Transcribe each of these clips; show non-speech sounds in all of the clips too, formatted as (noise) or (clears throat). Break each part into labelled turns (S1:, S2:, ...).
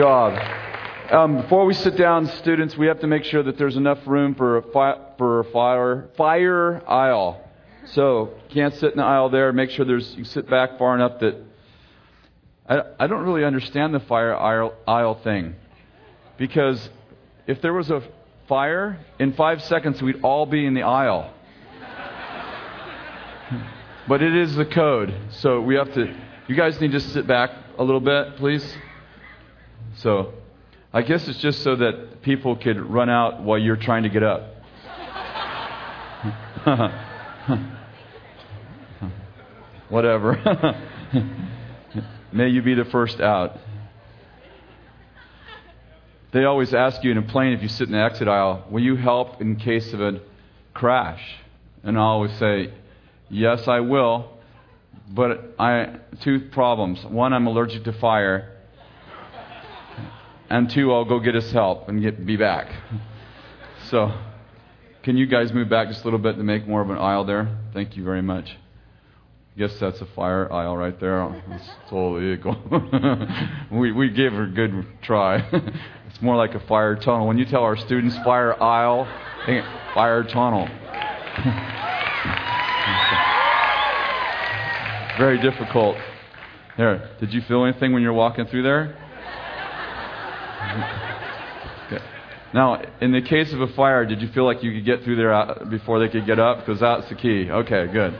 S1: job. Um, before we sit down, students, we have to make sure that there's enough room for a fi- for a fire fire aisle. So can't sit in the aisle there. Make sure there's you sit back far enough that I, I don't really understand the fire aisle, aisle thing because if there was a fire in five seconds, we'd all be in the aisle. but it is the code, so we have to. You guys need to sit back a little bit, please. So, I guess it's just so that people could run out while you're trying to get up. (laughs) Whatever. (laughs) May you be the first out. They always ask you in a plane if you sit in the exit aisle, will you help in case of a crash? And I always say, yes, I will. But I two problems. One, I'm allergic to fire, and two, I'll go get us help and get be back. So, can you guys move back just a little bit to make more of an aisle there? Thank you very much. I guess that's a fire aisle right there. It's totally equal. (laughs) we we gave her a good try. (laughs) it's more like a fire tunnel. When you tell our students fire aisle, fire tunnel. (laughs) Very difficult. There. Did you feel anything when you're walking through there? (laughs) Okay. Now, in the case of a fire, did you feel like you could get through there uh, before they could get up? Because that's the key. Okay, good.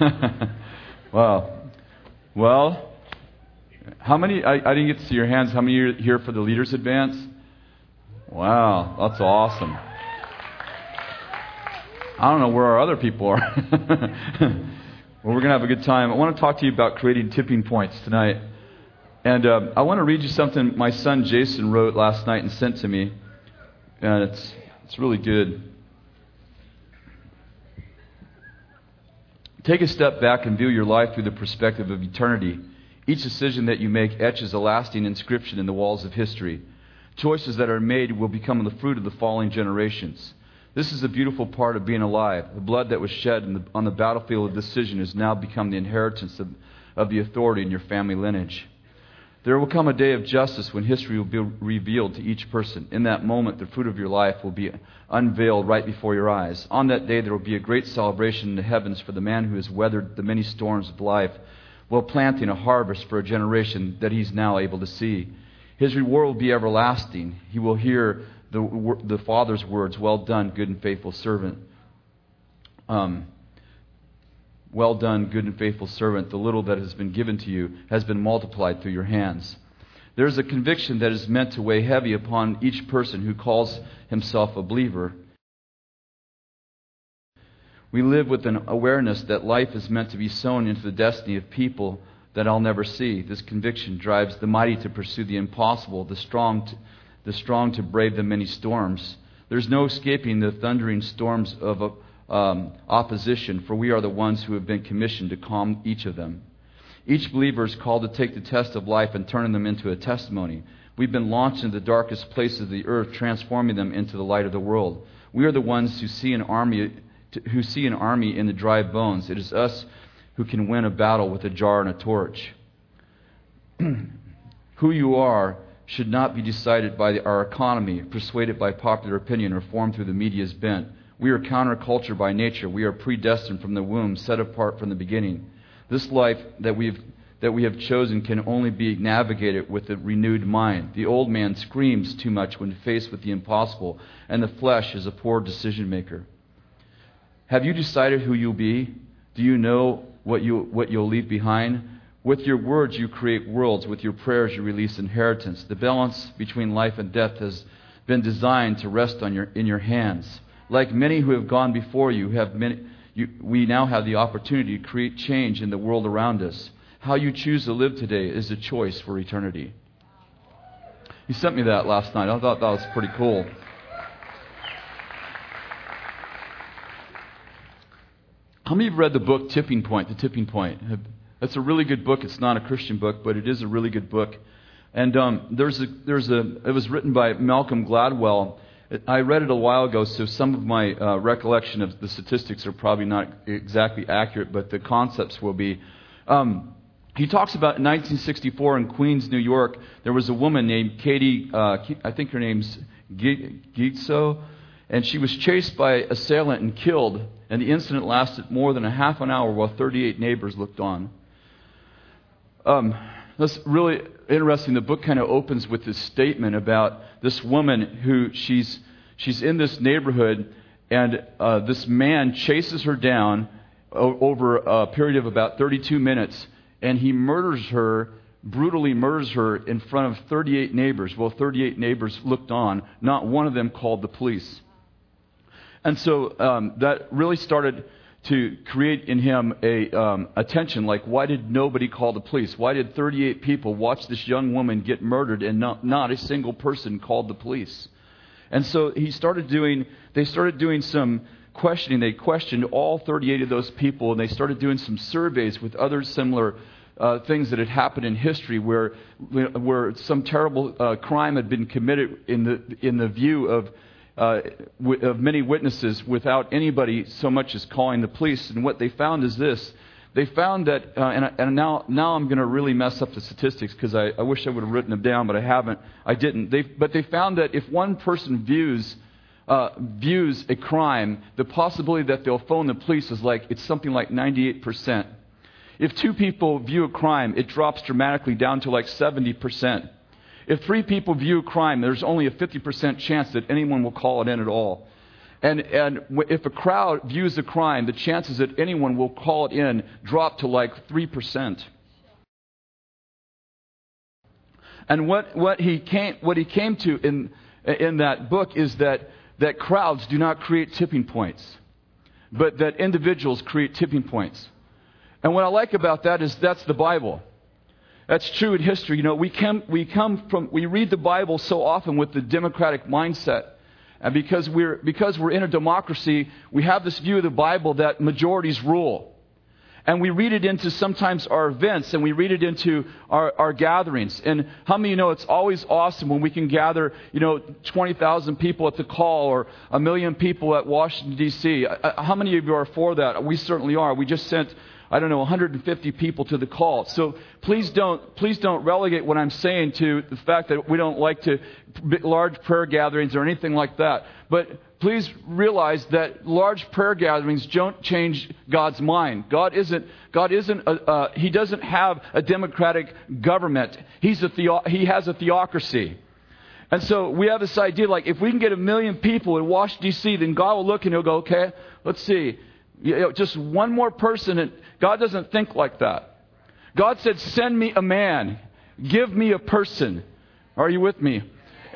S1: (laughs) wow. Well, how many? I, I, didn't get to see your hands. How many are here for the Leaders Advance? Wow, that's awesome. I don't know where our other people are. (laughs) well, we're going to have a good time. I want to talk to you about creating tipping points tonight. And uh, I want to read you something my son Jason wrote last night and sent to me. And it's, it's really good. Take a step back and view your life through the perspective of eternity. Each decision that you make etches a lasting inscription in the walls of history. Choices that are made will become the fruit of the following generations. This is the beautiful part of being alive. The blood that was shed the, on the battlefield of decision has now become the inheritance of, of the authority in your family lineage. There will come a day of justice when history will be revealed to each person. In that moment, the fruit of your life will be unveiled right before your eyes. On that day, there will be a great celebration in the heavens for the man who has weathered the many storms of life while planting a harvest for a generation that he's now able to see. His reward will be everlasting. He will hear the, the Father's words, Well done, good and faithful servant. Um, well done, good and faithful servant. The little that has been given to you has been multiplied through your hands. There is a conviction that is meant to weigh heavy upon each person who calls himself a believer. We live with an awareness that life is meant to be sown into the destiny of people that I'll never see. This conviction drives the mighty to pursue the impossible, the strong to, the strong to brave the many storms. There's no escaping the thundering storms of um, opposition, for we are the ones who have been commissioned to calm each of them. Each believer is called to take the test of life and turn them into a testimony. We've been launched into the darkest places of the earth, transforming them into the light of the world. We are the ones who see an army, who see an army in the dry bones. It is us who can win a battle with a jar and a torch. (clears throat) who you are should not be decided by our economy, persuaded by popular opinion, or formed through the media's bent. We are counterculture by nature. We are predestined from the womb, set apart from the beginning. This life that we've that we have chosen can only be navigated with a renewed mind. The old man screams too much when faced with the impossible, and the flesh is a poor decision maker. Have you decided who you'll be? Do you know what, you, what you'll leave behind? With your words, you create worlds. With your prayers, you release inheritance. The balance between life and death has been designed to rest on your, in your hands. Like many who have gone before you, have many, you, we now have the opportunity to create change in the world around us. How you choose to live today is a choice for eternity. He sent me that last night. I thought that was pretty cool. How many have read the book Tipping Point? The Tipping Point. It's a really good book. It's not a Christian book, but it is a really good book. And um, there's a, there's a, it was written by Malcolm Gladwell, I read it a while ago, so some of my uh, recollection of the statistics are probably not exactly accurate, but the concepts will be. Um, he talks about in 1964 in Queens, New York, there was a woman named Katie, uh, I think her name's Gitzo, and she was chased by assailant and killed, and the incident lasted more than a half an hour while 38 neighbors looked on. Um, that's really interesting. The book kind of opens with this statement about this woman who she's, she's in this neighborhood, and uh, this man chases her down o- over a period of about 32 minutes and he murders her, brutally murders her in front of 38 neighbors. Well, 38 neighbors looked on. Not one of them called the police. And so um, that really started to create in him a um, attention like why did nobody call the police why did 38 people watch this young woman get murdered and not, not a single person called the police and so he started doing they started doing some questioning. They questioned all 38 of those people, and they started doing some surveys with other similar uh, things that had happened in history where, where some terrible uh, crime had been committed in the, in the view of, uh, of many witnesses without anybody so much as calling the police. And what they found is this. They found that, uh, and, and, now, now I'm going to really mess up the statistics because I, I wish I would have written them down, but I haven't. I didn't. They, but they found that if one person views uh, views a crime, the possibility that they'll phone the police is like, it's something like 98%. If two people view a crime, it drops dramatically down to like 70%. If three people view crime, there's only a 50% chance that anyone will call it in at all. And, and if a crowd views a crime, the chances that anyone will call it in drop to like 3%. And what, what, he, came, what he came to in, in that book is that that crowds do not create tipping points, but that individuals create tipping points. And what I like about that is that's the Bible. That's true in history. You know, we come, we come from, we read the Bible so often with the democratic mindset. And because we're, because we're in a democracy, we have this view of the Bible that majorities rule and we read it into sometimes our events and we read it into our, our gatherings. And how many of you know it's always awesome when we can gather, you know, 20,000 people at the call or a million people at Washington, D.C.? Uh, uh, how many of you are for that? We certainly are. We just sent I don't know, 150 people to the call. So please don't, please don't relegate what I'm saying to the fact that we don't like to large prayer gatherings or anything like that. But please realize that large prayer gatherings don't change God's mind. God isn't, God isn't, a, uh, He doesn't have a democratic government. He's a theo- he has a theocracy. And so we have this idea like if we can get a million people in Washington, D.C., then God will look and He'll go, okay, let's see. You know, just one more person. And God doesn't think like that. God said, send me a man. Give me a person. Are you with me?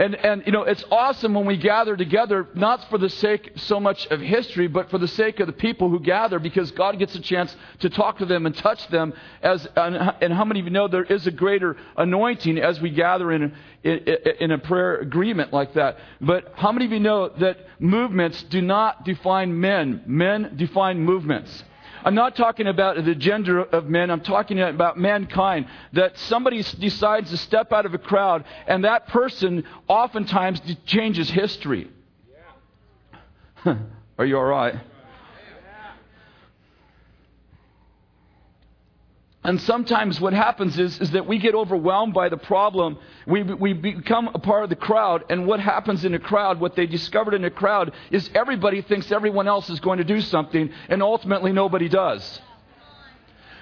S1: And, and, you know, it's awesome when we gather together, not for the sake so much of history, but for the sake of the people who gather, because God gets a chance to talk to them and touch them. As, and, how many of you know there is a greater anointing as we gather in, in, in a prayer agreement like that? But how many of you know that movements do not define men? Men define movements. I'm not talking about the gender of men. I'm talking about mankind. That somebody decides to step out of a crowd, and that person oftentimes changes history. (laughs) Are you all right? And sometimes what happens is, is that we get overwhelmed by the problem. We, we become a part of the crowd. And what happens in a crowd, what they discovered in a crowd, is everybody thinks everyone else is going to do something, and ultimately nobody does.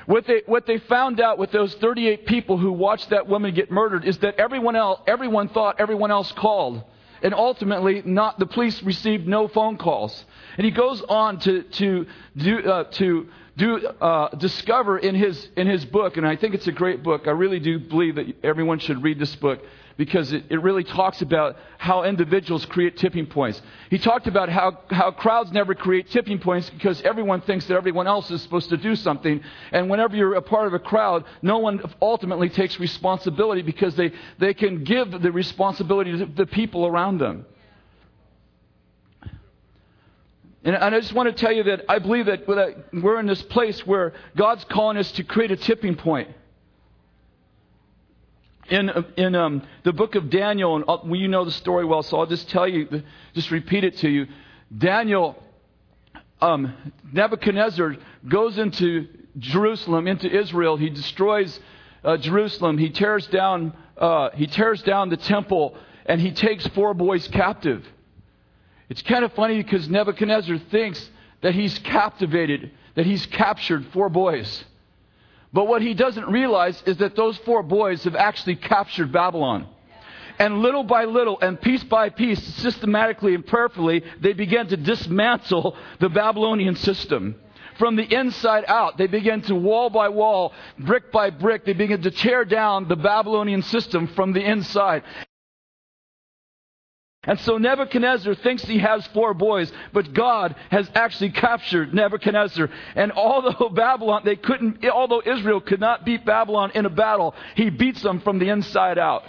S1: What they, what they found out with those 38 people who watched that woman get murdered is that everyone, else, everyone thought everyone else called. And ultimately, not, the police received no phone calls. And he goes on to, to, do, uh, to do uh, discover in his in his book, and I think it's a great book. I really do believe that everyone should read this book because it, it really talks about how individuals create tipping points. He talked about how, how crowds never create tipping points because everyone thinks that everyone else is supposed to do something. And whenever you're a part of a crowd, no one ultimately takes responsibility because they, they can give the responsibility to the people around them. And, I just want to tell you that I believe that we're in this place where God's calling us to create a tipping point. In, in um, the book of Daniel, and well, you know the story well, so I'll just tell you, just repeat it to you. Daniel, um, Nebuchadnezzar goes into Jerusalem, into Israel. He destroys uh, Jerusalem. He tears down. Uh, he tears down the temple, and he takes four boys captive. It's kind of funny because Nebuchadnezzar thinks that he's captivated, that he's captured four boys. But what he doesn't realize is that those four boys have actually captured Babylon. And little by little, and piece by piece, systematically and prayerfully, they began to dismantle the Babylonian system. From the inside out, they began to wall by wall, brick by brick, they began to tear down the Babylonian system from the inside. And so Nebuchadnezzar thinks he has four boys, but God has actually captured Nebuchadnezzar. And although (laughs) Babylon, they couldn't, although Israel could not beat Babylon in a battle, he beats them from the inside out.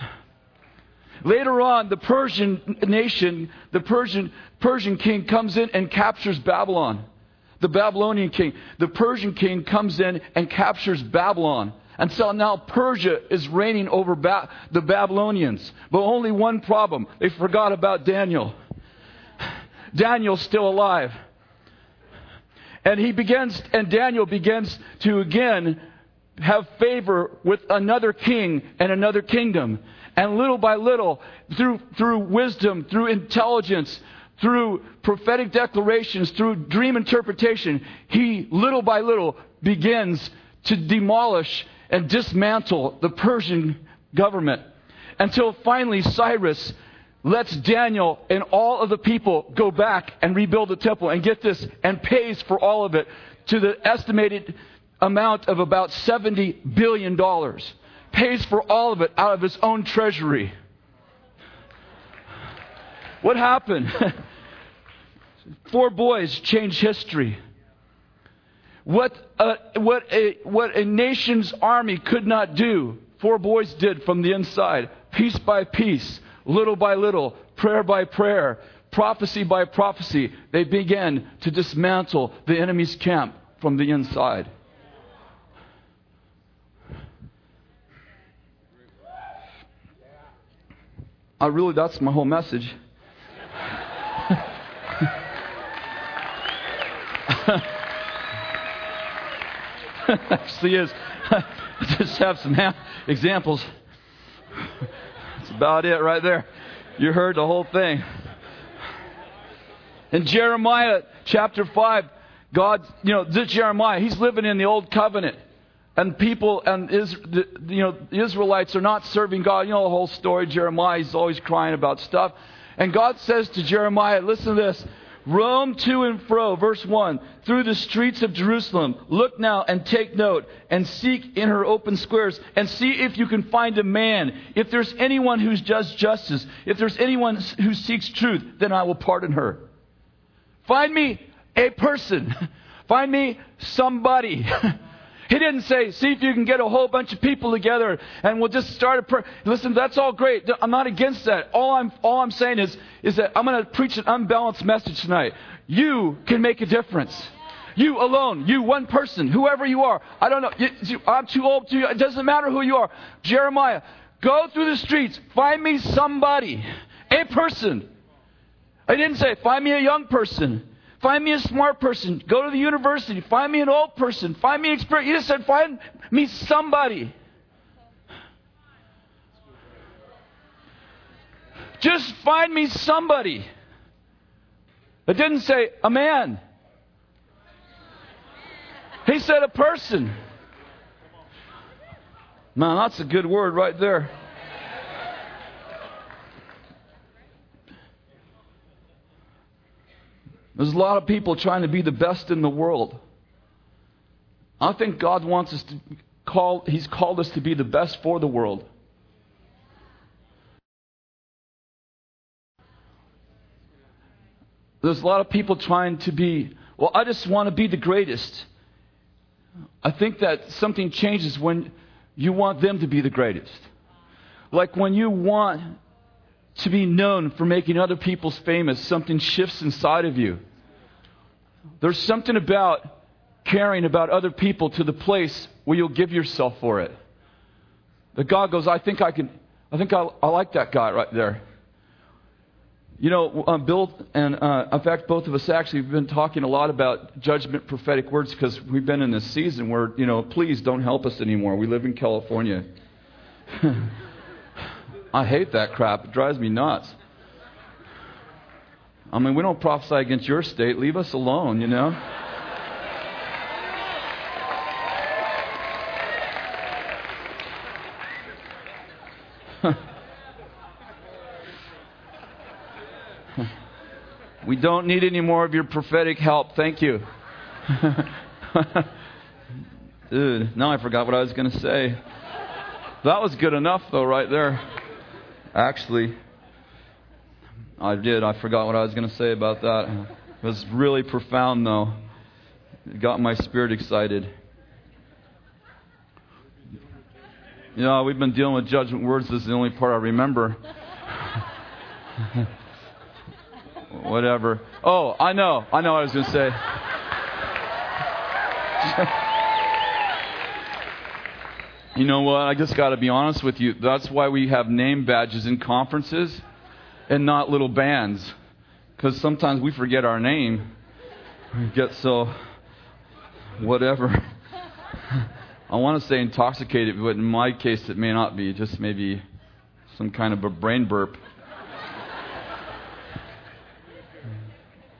S1: (sighs) Later on, the Persian nation, the Persian, Persian king comes in and captures Babylon. The Babylonian king. The Persian king comes in and captures Babylon. And so now Persia is reigning over ba- the Babylonians. But only one problem they forgot about Daniel. Daniel's still alive. And he begins, and Daniel begins to again have favor with another king and another kingdom. And little by little, through, through wisdom, through intelligence, through prophetic declarations, through dream interpretation, he little by little begins to demolish and dismantle the Persian government until finally Cyrus lets Daniel and all of the people go back and rebuild the temple. And get this, and pays for all of it to the estimated amount of about $70 billion. Pays for all of it out of his own treasury. What happened? (laughs) Four boys changed history. What a, what, a, what a nation's army could not do, four boys did from the inside, piece by piece, little by little, prayer by prayer, prophecy by prophecy. They began to dismantle the enemy's camp from the inside. I really, that's my whole message. (laughs) (laughs) actually is. (laughs) Just have some examples. That's about it right there. You heard the whole thing. In Jeremiah chapter 5, God, you know, this Jeremiah, he's living in the old covenant. And people and is, you know, the Israelites are not serving God. You know the whole story. Jeremiah, he's always crying about stuff. And God says to Jeremiah, listen to this. Roam to and fro, verse 1, through the streets of Jerusalem. Look now and take note and seek in her open squares and see if you can find a man. If there's anyone who does justice, if there's anyone who seeks truth, then I will pardon her. Find me a person. (laughs) Find me somebody. (laughs) He didn't say, see if you can get a whole bunch of people together and we'll just start a prayer. Listen, that's all great. I'm not against that. All I'm, all I'm saying is, is that I'm going to preach an unbalanced message tonight. You can make a difference. You alone, you one person, whoever you are. I don't know. You, I'm too old to. It doesn't matter who you are. Jeremiah, go through the streets. Find me somebody, a person. I didn't say find me a young person. Find me a smart person. Go to the university. Find me an old person. Find me experience. He just said, find me somebody. Just find me somebody. It didn't say a man. He said a person. Man, that's a good word right there. There's a lot of people trying to be the best in the world. I think God wants us to call, He's called us to be the best for the world. There's a lot of people trying to be, well, I just want to be the greatest. I think that something changes when you want them to be the greatest. Like when you want to be known for making other people famous, something shifts inside of you. There's something about caring about other people to the place where you'll give yourself for it. That God goes, I think I can, I think I, I like that guy right there. You know, uh, Bill and uh, in fact, both of us actually have been talking a lot about judgment prophetic words because we've been in this season where, you know, please don't help us anymore. We live in California. (laughs) I hate that crap. It drives me nuts. I mean, we don't prophesy against your state. Leave us alone, you know? (laughs) We don't need any more of your prophetic help. Thank you. (laughs) Dude, now I forgot what I was going to say. That was good enough, though, right there. Actually, I did. I forgot what I was going to say about that. It was really profound, though. It got my spirit excited. You know, we've been dealing with judgment words. This is the only part I remember. (laughs) Whatever. Oh, I know. I know what I was going to say. (laughs) you know what? I just got to be honest with you. That's why we have name badges in conferences and not little bands. Because sometimes we forget our name. We get so. whatever. (laughs) I want to say intoxicated, but in my case, it may not be. Just maybe some kind of a brain burp.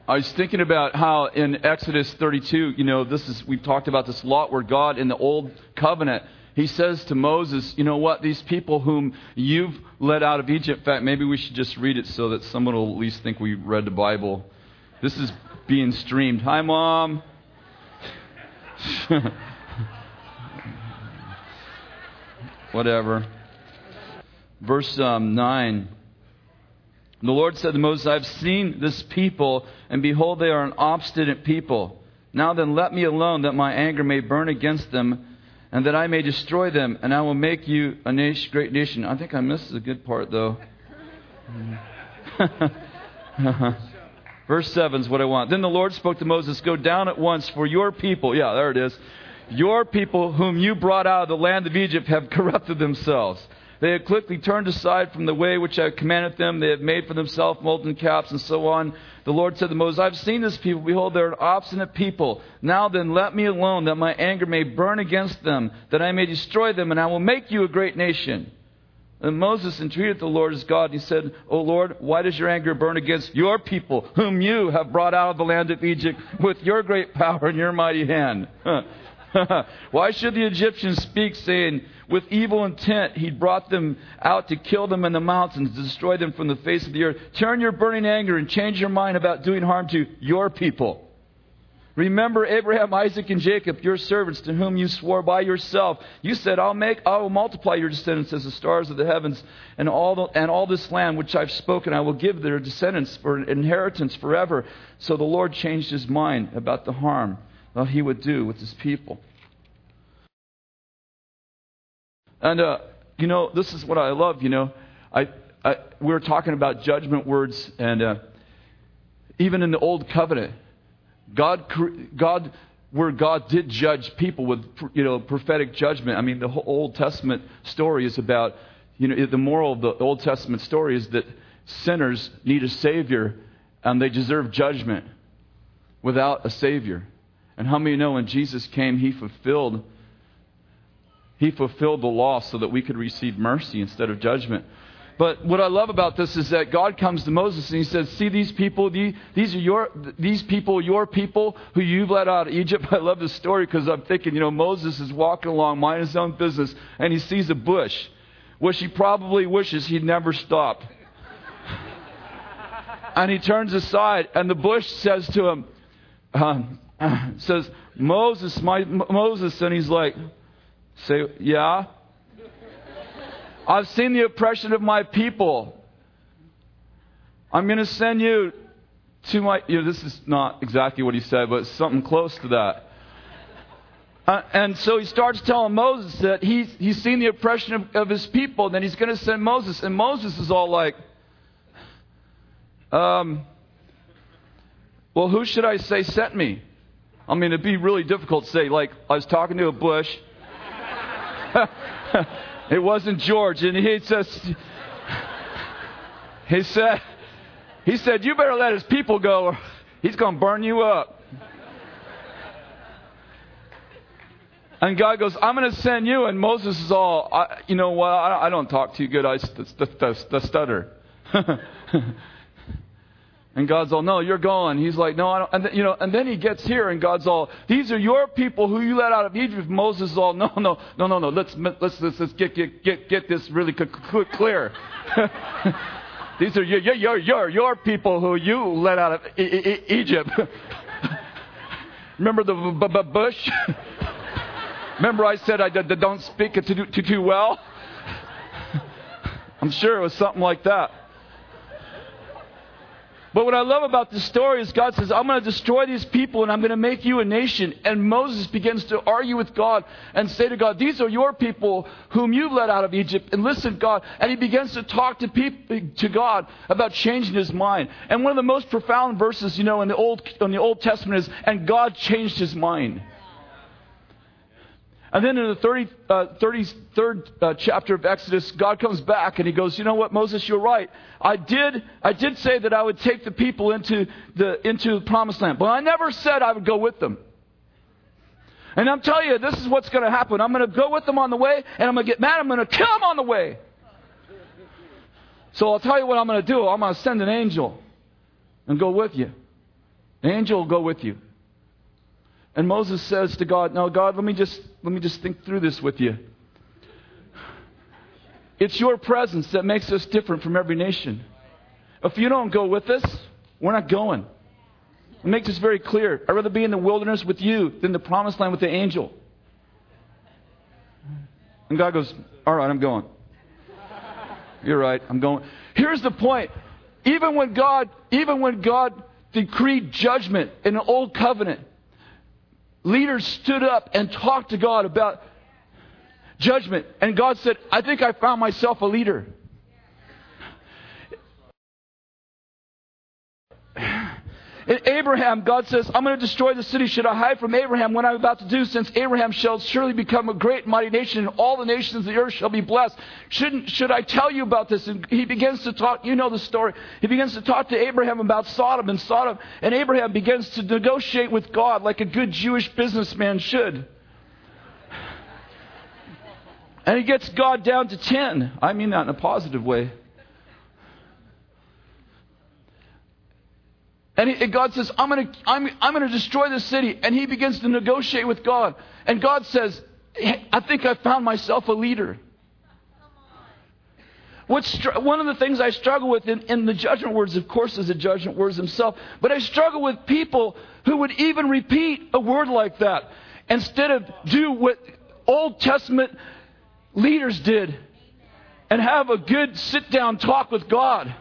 S1: I was thinking about how in Exodus 32, you know, this is, we've talked about this lot where God in the old covenant, he says to Moses, you know what, these people whom you've led out of Egypt, in fact, maybe we should just read it so that someone will at least think we read the Bible. This is being streamed. Hi, Mom. (laughs) Whatever. Verse um, 9. The Lord said to Moses, I have seen this people, and behold, they are an obstinate people. Now then, let me alone, that my anger may burn against them, and that I may destroy them, and I will make you a nation, great nation. I think I missed the good part, though. (laughs) Verse 7 is what I want. Then the Lord spoke to Moses, Go down at once, for your people, yeah, there it is, your people whom you brought out of the land of Egypt have (laughs) corrupted themselves. They have quickly turned aside from the way which I commanded them. They have made for themselves molten calves and so on. The Lord said to Moses, I've seen this people. Behold, they're an obstinate people. Now then, let me alone, that my anger may burn against them, that I may destroy them, and I will make you a great nation. And Moses entreated the Lord as God. and He said, O Lord, why does your anger burn against your people, whom you have brought out of the land of Egypt with your great power and your mighty hand? (laughs) why should the Egyptians speak, saying, with evil intent, he brought them out to kill them in the mountains, destroy them from the face of the earth. Turn your burning anger and change your mind about doing harm to your people. Remember Abraham, Isaac, and Jacob, your servants, to whom you swore by yourself. You said, "I'll make, I will multiply your descendants as the stars of the heavens, and all the, and all this land which I've spoken, I will give their descendants for inheritance forever." So the Lord changed his mind about the harm that he would do with his people. And, uh, you know, this is what I love, you know. I, I, we were talking about judgment words, and uh, even in the Old Covenant, God, God, where God did judge people with, you know, prophetic judgment. I mean, the whole Old Testament story is about, you know, the moral of the Old Testament story is that sinners need a Savior and they deserve judgment without a Savior. And how many know when Jesus came, He fulfilled he fulfilled the law so that we could receive mercy instead of judgment. But what I love about this is that God comes to Moses and he says, "See these people? These are your these people, your people who you've led out of Egypt." (laughs) I love this story because I'm thinking, you know, Moses is walking along, minding his own business, and he sees a bush, which he probably wishes he'd never stopped. (laughs) and he turns aside, and the bush says to him, um, (clears throat) says, "Moses, my Moses," and he's like. Say, yeah. I've seen the oppression of my people. I'm going to send you to my. You know, this is not exactly what he said, but something close to that. Uh, and so he starts telling Moses that he's, he's seen the oppression of, of his people, and then he's going to send Moses. And Moses is all like, um, well, who should I say sent me? I mean, it'd be really difficult to say, like, I was talking to a bush, (laughs) it wasn't George. And he says, he said, He said, You better let his people go, or he's going to burn you up. And God goes, I'm going to send you. And Moses is all, you know what? I, I, don't talk too good. I the, the, the stutter. (laughs) and God's all, no, you're going. He's like, no, I don't. And then, you know, and then he gets here, and God's all, these are your people who you let out of Egypt. Moses is all, no, no, no, no, no. Let's let's let's, let's get, get get get this really clear. (laughs) these are your your your your people who you let out of Egypt. (laughs) Remember the b- b- bush? (laughs) Remember, I said I d- don't speak it too, too, too well? I'm sure it was something like that. But what I love about this story is God says, I'm going to destroy these people and I'm going to make you a nation. And Moses begins to argue with God and say to God, These are your people whom you've led out of Egypt. And listen, God. And he begins to talk to, people, to God about changing his mind. And one of the most profound verses, you know, in the Old, in the Old Testament is, And God changed his mind. And then in the 30, uh, 33rd uh, chapter of Exodus, God comes back and he goes, You know what, Moses, you're right. I did, I did say that I would take the people into the, into the promised land, but I never said I would go with them. And I'm telling you, this is what's going to happen. I'm going to go with them on the way, and I'm going to get mad. I'm going to kill them on the way. So I'll tell you what I'm going to do. I'm going to send an angel and go with you. An angel will go with you. And Moses says to God, "No, God, let me just let me just think through this with you. It's your presence that makes us different from every nation. If you don't go with us, we're not going. It makes this very clear. I'd rather be in the wilderness with you than the promised land with the angel. And God goes, All right, I'm going. You're right, I'm going. Here's the point. Even when God, even when God decreed judgment in the old covenant, leaders stood up and talked to God about judgment. And God said, I think I found myself a leader. In Abraham, God says, I'm going to destroy the city. Should I hide from Abraham what I'm about to do, since Abraham shall surely become a great mighty nation, and all the nations of the earth shall be blessed? Shouldn't, should I tell you about this? And he begins to talk, you know the story. He begins to talk to Abraham about Sodom and Sodom, and Abraham begins to negotiate with God like a good Jewish businessman should. And he gets God down to 10. I mean that in a positive way. And, he, God says, I'm going to I'm, I'm to destroy this city. And he begins to negotiate with God. And God says, I think I found myself a leader. What's, one of the things I struggle with in, in the judgment words, of course, is the judgment words themselves, but I struggle with people who would even repeat a word like that instead of do what Old Testament leaders did and have a good sit down talk with God.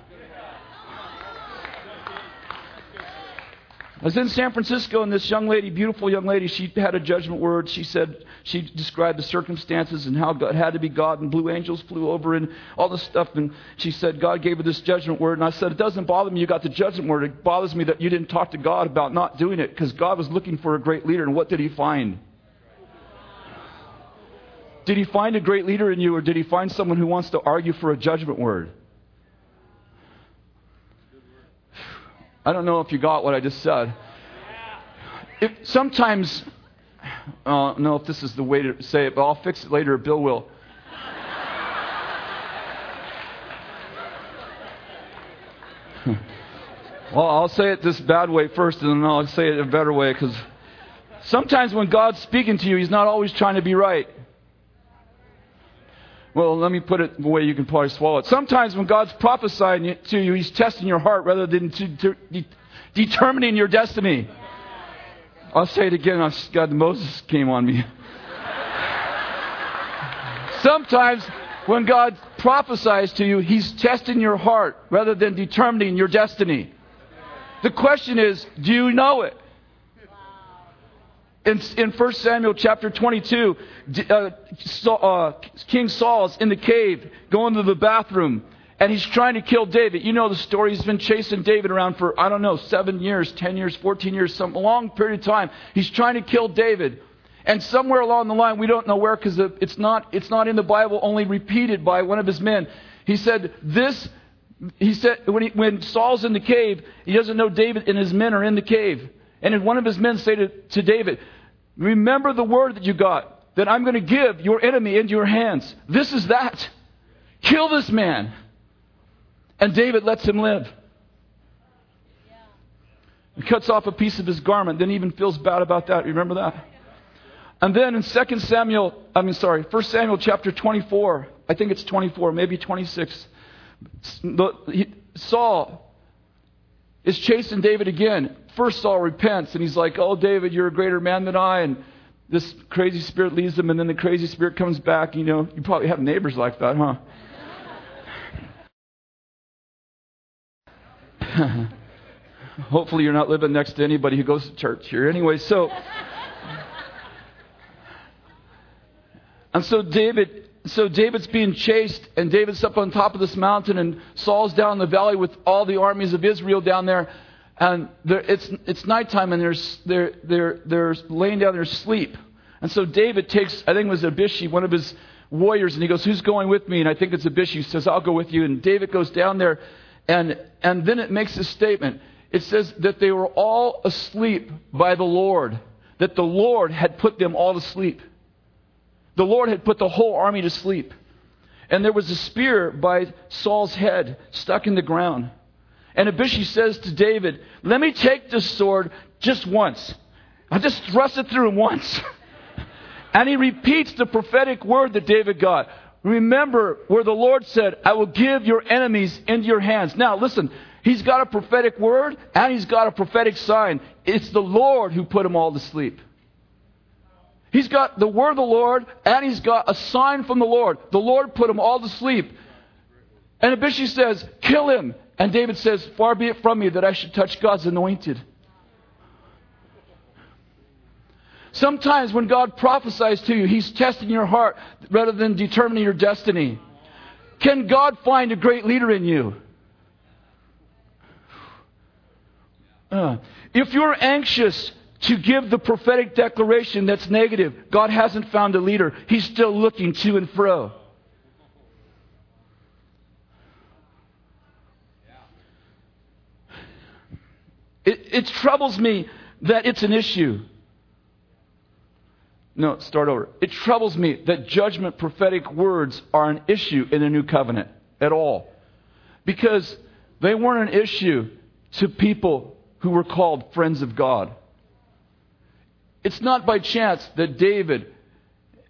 S1: I was in San Francisco, and this young lady, beautiful young lady, she had a judgment word. She said, she described the circumstances and how God had to be God, and blue angels flew over and all this stuff. And she said, God gave her this judgment word. And I said, It doesn't bother me you got the judgment word. It bothers me that you didn't talk to God about not doing it because God was looking for a great leader. And what did he find? Did he find a great leader in you, or did he find someone who wants to argue for a judgment word? I don't know if you got what I just said. If sometimes, I don't know if this is the way to say it, but I'll fix it later. Bill will. (laughs) well, I'll say it this bad way first, and then I'll say it a better way because sometimes when God's speaking to you, He's not always trying to be right. Well, let me put it the way you can probably swallow it. Sometimes when God's prophesying to you, He's testing your heart rather than to, de- determining your destiny. I'll say it again. I, God, Moses came on me. Sometimes when God prophesies to you, He's testing your heart rather than determining your destiny. The question is, do you know it? In, in 1 Samuel chapter 22, uh, uh, King Saul's in the cave going to the bathroom and he's trying to kill David. You know the story. He's been chasing David around for, I don't know, seven years, 10 years, 14 years, some long period of time. He's trying to kill David. And somewhere along the line, we don't know where because it's not, it's not in the Bible, only repeated by one of his men. He said, This he said, when, he, when Saul's in the cave, he doesn't know David and his men are in the cave. And one of his men said to, to David, Remember the word that you got, that I'm going to give your enemy into your hands. This is that. Kill this man. And David lets him live. He cuts off a piece of his garment, then even feels bad about that. Remember that? And then in 2 Samuel, I mean, sorry, 1 Samuel chapter 24, I think it's 24, maybe 26. Saul is chasing David again. First, Saul repents and he's like, Oh, David, you're a greater man than I. And this crazy spirit leaves him, and then the crazy spirit comes back. You know, you probably have neighbors like that, huh? (laughs) Hopefully, you're not living next to anybody who goes to church here. Anyway, so. And so David, so David's being chased, and David's up on top of this mountain, and Saul's down in the valley with all the armies of Israel down there. And it's, it's nighttime, and there's, they're, they're, they're laying down there sleep. And so David takes, I think it was Abishai, one of his warriors, and he goes, Who's going with me? And I think it's Abishai. He says, I'll go with you. And David goes down there, and, and then it makes a statement. It says that they were all asleep by the Lord, that the Lord had put them all to sleep. The Lord had put the whole army to sleep. And there was a spear by Saul's head stuck in the ground. And Abishai says to David, Let me take this sword just once. I'll just thrust it through him once. (laughs) and he repeats the prophetic word that David got. Remember where the Lord said, I will give your enemies into your hands. Now, listen, he's got a prophetic word and he's got a prophetic sign. It's the Lord who put them all to sleep. He's got the word of the Lord and he's got a sign from the Lord. The Lord put them all to sleep. And Abishai says, Kill him. And David says, Far be it from me that I should touch God's anointed. Sometimes when God prophesies to you, He's testing your heart rather than determining your destiny. Can God find a great leader in you? Uh, if you're anxious to give the prophetic declaration that's negative, God hasn't found a leader. He's still looking to and fro. It, it troubles me that it's an issue. No, start over. It troubles me that judgment prophetic words are an issue in the new covenant at all. Because they weren't an issue to people who were called friends of God. It's not by chance that David,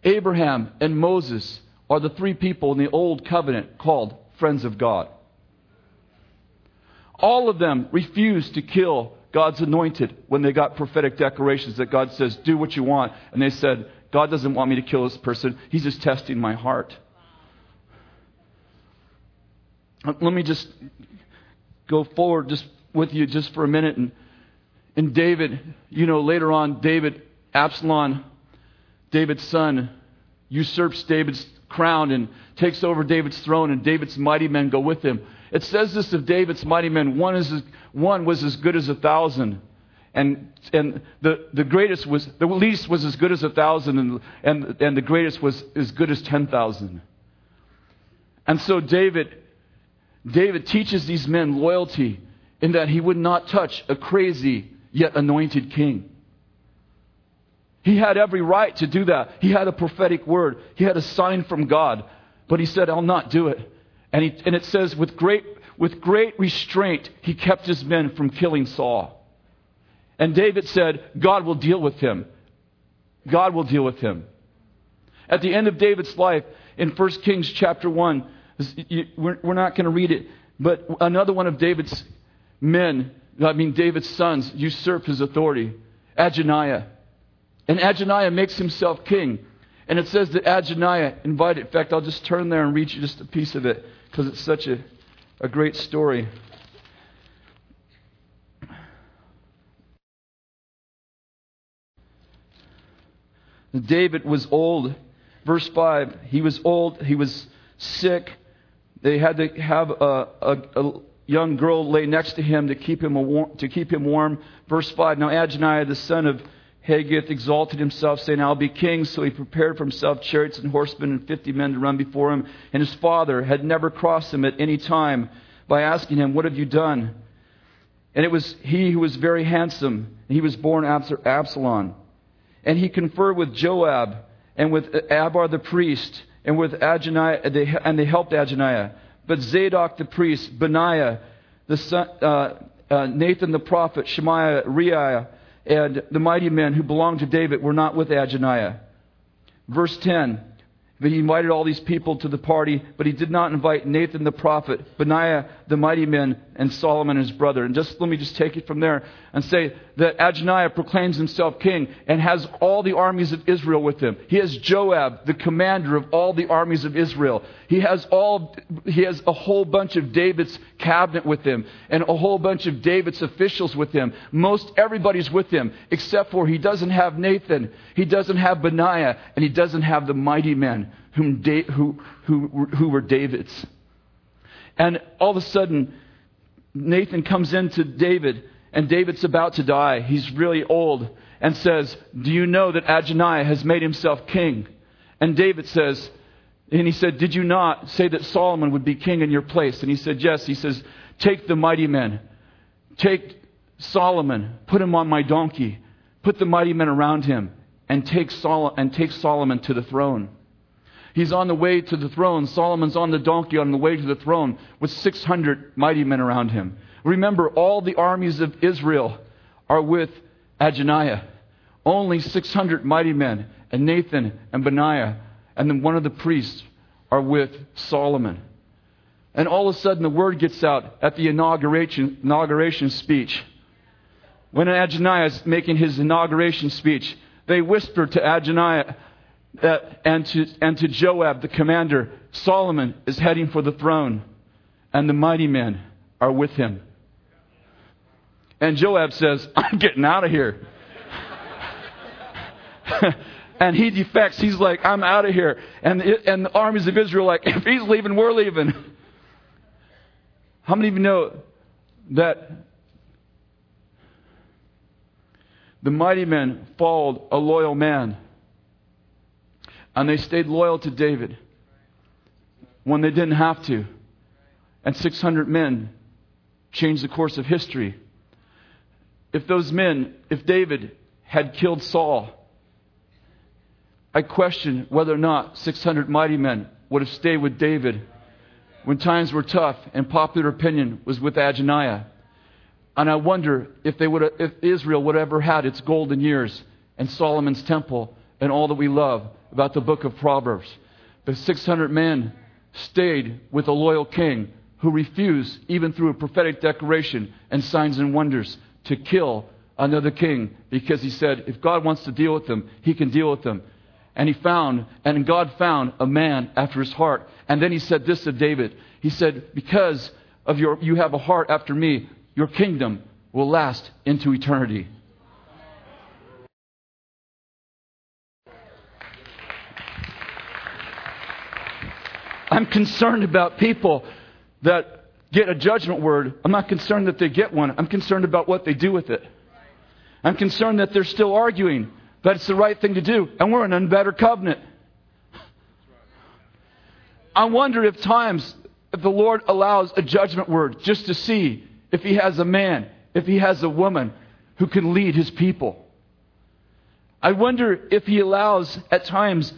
S1: Abraham, and Moses are the three people in the old covenant called friends of God. All of them refused to kill God's anointed when they got prophetic declarations that God says, do what you want. And they said, God doesn't want me to kill this person. He's just testing my heart. Uh, let me just go forward just with you just for a minute. And, and David, you know, later on, David, Absalom, David's son, usurps David's crown and takes over David's throne, and David's mighty men go with him. It says this of David's mighty men one, is, one was as good as a thousand. And, and the, the greatest was, the least was as good as a thousand, and, and, and the greatest was as good as 10,000. And so David, David teaches these men loyalty in that he would not touch a crazy yet anointed king. He had every right to do that. He had a prophetic word. He had a sign from God. But he said, I'll not do it. And, he, and it says, with great, with great restraint, he kept his men from killing Saul. And David said, God will deal with him. God will deal with him. At the end of David's life, in 1 Kings chapter 1, we're not going to read it, but another one of David's men, I mean David's sons, usurped his authority, Adonijah. And Adonijah makes himself king. And it says that Adonijah invited, in fact, I'll just turn there and read you just a piece of it because it's such a, a great story. David was old. Verse 5 he was old, he was sick. They had to have a, a, a young girl lay next to him to keep him, warm, to keep him warm. Verse 5 Now Adonijah, the son of Haggith exalted himself, saying, I'll be king. So he prepared for himself chariots and horsemen and fifty men to run before him. And his father had never crossed him at any time. by asking him, What have you done? And it was he who was very handsome. He was born Absalom. And he conferred with Joab and with Abar the priest and with Adonijah, and they helped Adonijah. But Zadok the priest, Benaiah, the son, uh, uh, Nathan the prophet, Shemaiah, Reiah, and the mighty men who belonged to David were not with Adonijah. Verse 10 but he invited all these people to the party, but he did not invite Nathan the prophet, Benaiah the mighty men, and Solomon his brother. And just let me just take it from there and say that Adonijah proclaims himself king and has all the armies of Israel with him. He has Joab, the commander of all the armies of Israel. He has all he has a whole bunch of David's cabinet with him and a whole bunch of David's officials with him. Most everybody's with him except for he doesn't have Nathan, he doesn't have Benaiah, and he doesn't have the mighty men whom da- who, who, who were David's. And all of a sudden, Nathan comes in to David, and David's about to die. He's really old, and says, Do you know that Adonijah has made himself king? And David says, and he said, Did you not say that Solomon would be king in your place? And he said, Yes. He says, Take the mighty men. Take Solomon. Put him on my donkey. Put the mighty men around him. And take, Sol- and take Solomon to the throne. He's on the way to the throne. Solomon's on the donkey on the way to the throne with 600 mighty men around him. Remember, all the armies of Israel are with Adonijah. Only 600 mighty men, and Nathan and Benaiah, and then one of the priests are with Solomon. And all of a sudden, the word gets out at the inauguration, inauguration speech. When Adonijah is making his inauguration speech, they whisper to Adonijah, uh, and, to, and to Joab, the commander, Solomon is heading for the throne, and the mighty men are with him. And Joab says, (laughs) I'm getting out of here. (laughs) and he defects. He's like, I'm out of here. And, and the armies of Israel like, (laughs) if he's leaving, we're leaving. How many of you know that the mighty men followed a loyal man? And they stayed loyal to David when they didn't have to. And 600 men changed the course of history. If those men, if David had killed Saul, I question whether or not 600 mighty men would have stayed with David when times were tough and popular opinion was with Adonijah. And I wonder if, they would have, if Israel would have ever had its golden years and Solomon's temple and all that we love about the book of Proverbs. The 600 men stayed with a loyal king who refused, even through a prophetic declaration and signs and wonders, to kill another king because he said, if God wants to deal with them, he can deal with them. And he found, and God found a man after his heart. And then he said this to David. He said, because of your, you have a heart after me, your kingdom will last into eternity. I'm concerned about people that get a judgment word. I'm not concerned that they get one. I'm concerned about what they do with it. I'm concerned that they're still arguing that it's the right thing to do, and we're in a better covenant. I wonder if times if the Lord allows a judgment word just to see if He has a man, if He has a woman who can lead His people. I wonder if He allows at times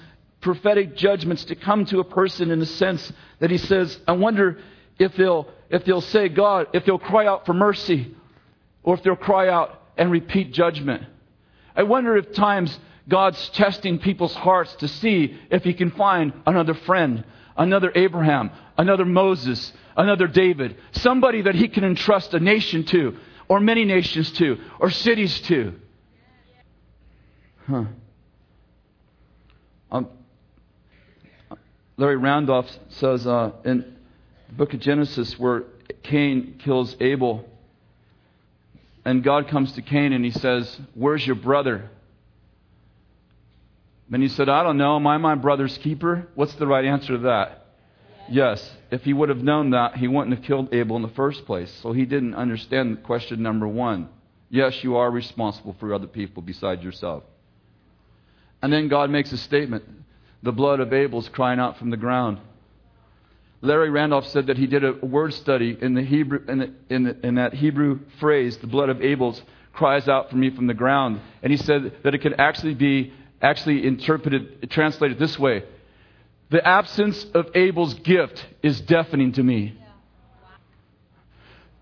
S1: prophetic judgments to come to a person in the sense that he says, I wonder if they'll, if they'll say, God, if they'll cry out for mercy, or if they'll cry out and repeat judgment. I wonder if times God's testing people's hearts to see if he can find another friend, another Abraham, another Moses, another David, somebody that he can entrust a nation to, or many nations to, or cities to. Huh. Um, Larry Randolph says uh, in the book of Genesis where Cain kills Abel, and God comes to Cain and he says, Where's your brother? And he said, I don't know. Am I my brother's keeper? What's the right answer to that? Yes. If he would have known that, he wouldn't have killed Abel in the first place. So he didn't understand question number one. Yes, you are responsible for other people besides yourself. And then God makes a statement the blood of Abel's crying out from the ground. Larry Randolph said that he did a word study in the Hebrew in, the, in, the, in that Hebrew phrase, "The blood of Abel's cries out for me from the ground," and he said that it could actually be actually interpreted, translated this way: "The absence of Abel's gift is deafening to me."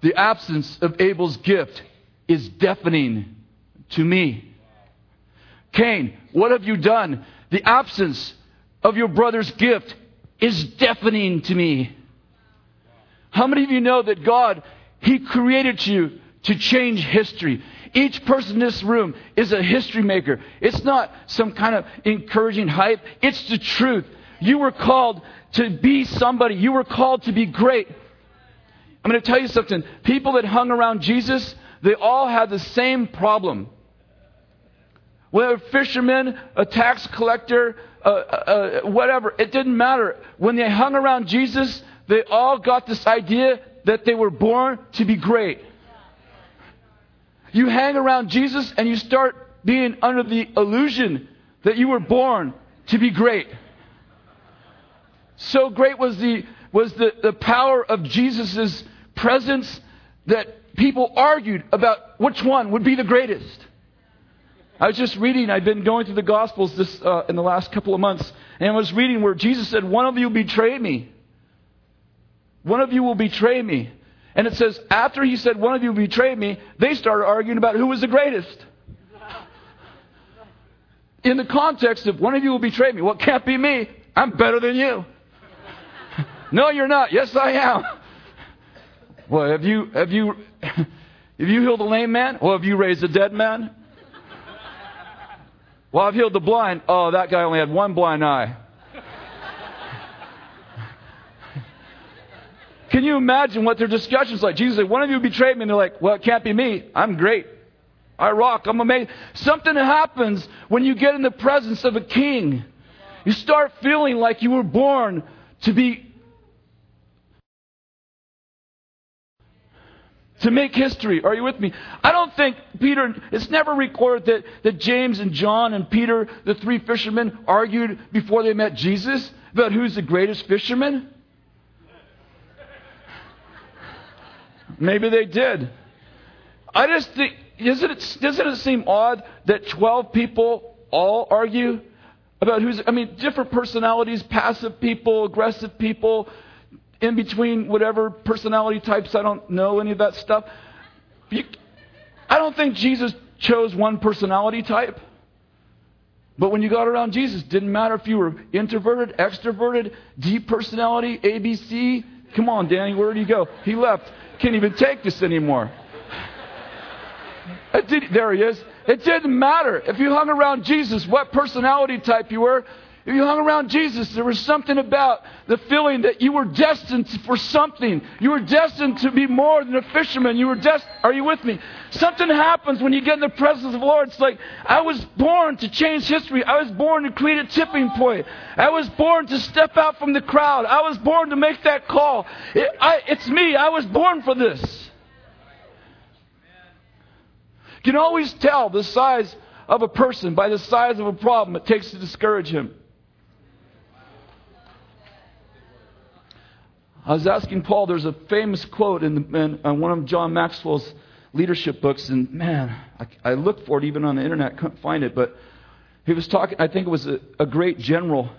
S1: The absence of Abel's gift is deafening to me. Cain, what have you done? The absence of your brother's gift is deafening to me. How many of you know that God, He created you to change history? Each person in this room is a history maker. It's not some kind of encouraging hype, it's the truth. You were called to be somebody, you were called to be great. I'm going to tell you something. People that hung around Jesus, they all had the same problem. Whether fisherman, a tax collector, uh, uh, whatever, it didn't matter. When they hung around Jesus, they all got this idea that they were born to be great. You hang around Jesus and you start being under the illusion that you were born to be great. So great was the, was the, the power of Jesus' presence that people argued about which one would be the greatest. I was just reading, I've been going through the Gospels this, uh, in the last couple of months, and I was reading where Jesus said, One of you will betray me. One of you will betray me. And it says, after he said, One of you will betray me, they started arguing about who was the greatest. In the context of, One of you will betray me. Well, can't be me. I'm better than you. (laughs) no, you're not. Yes, I am. Well, have you have you (laughs) have you healed a lame man? Well, have you raised a dead man? Well, I've healed the blind. Oh, that guy only had one blind eye. Can you imagine what their discussions like? Jesus said, "One of you betrayed me," and they're like, "Well, it can't be me. I'm great. I rock. I'm amazing." Something happens when you get in the presence of a king. You start feeling like you were born to be to make history. Are you with me? I don't think Peter, it's never recorded that, that James and John and Peter, the three fishermen, argued before they met Jesus about who's the greatest fisherman. Maybe they did. I just think, doesn't it, doesn't it seem odd that 12 people all argue about who's, I mean, different personalities, passive people, aggressive people, in between whatever personality types. I don't know any of that stuff. You, I don't think Jesus chose one personality type. But when you got around Jesus, didn't matter if you were introverted, extroverted, deep personality, ABC. Come on, Danny, where did he go? He left. Can't even take this anymore. Did, there he is. It didn't matter. If you hung around Jesus, what personality type you were, if you hung around Jesus, there was something about the feeling that you were destined for something. You were destined to be more than a fisherman. You were destined. Are you with me? Something happens when you get in the presence of the Lord. It's like, I was born to change history. I was born to create a tipping point. I was born to step out from the crowd. I was born to make that call. It, I, it's me. I was born for this. You can always tell the size of a person by the size of a problem it takes to discourage him. I was asking Paul, there's a famous quote in, the, in, in one of John Maxwell's leadership books, and man, I, I, looked for it even on the internet, couldn't find it, but he was talking, I think it was a, a great general,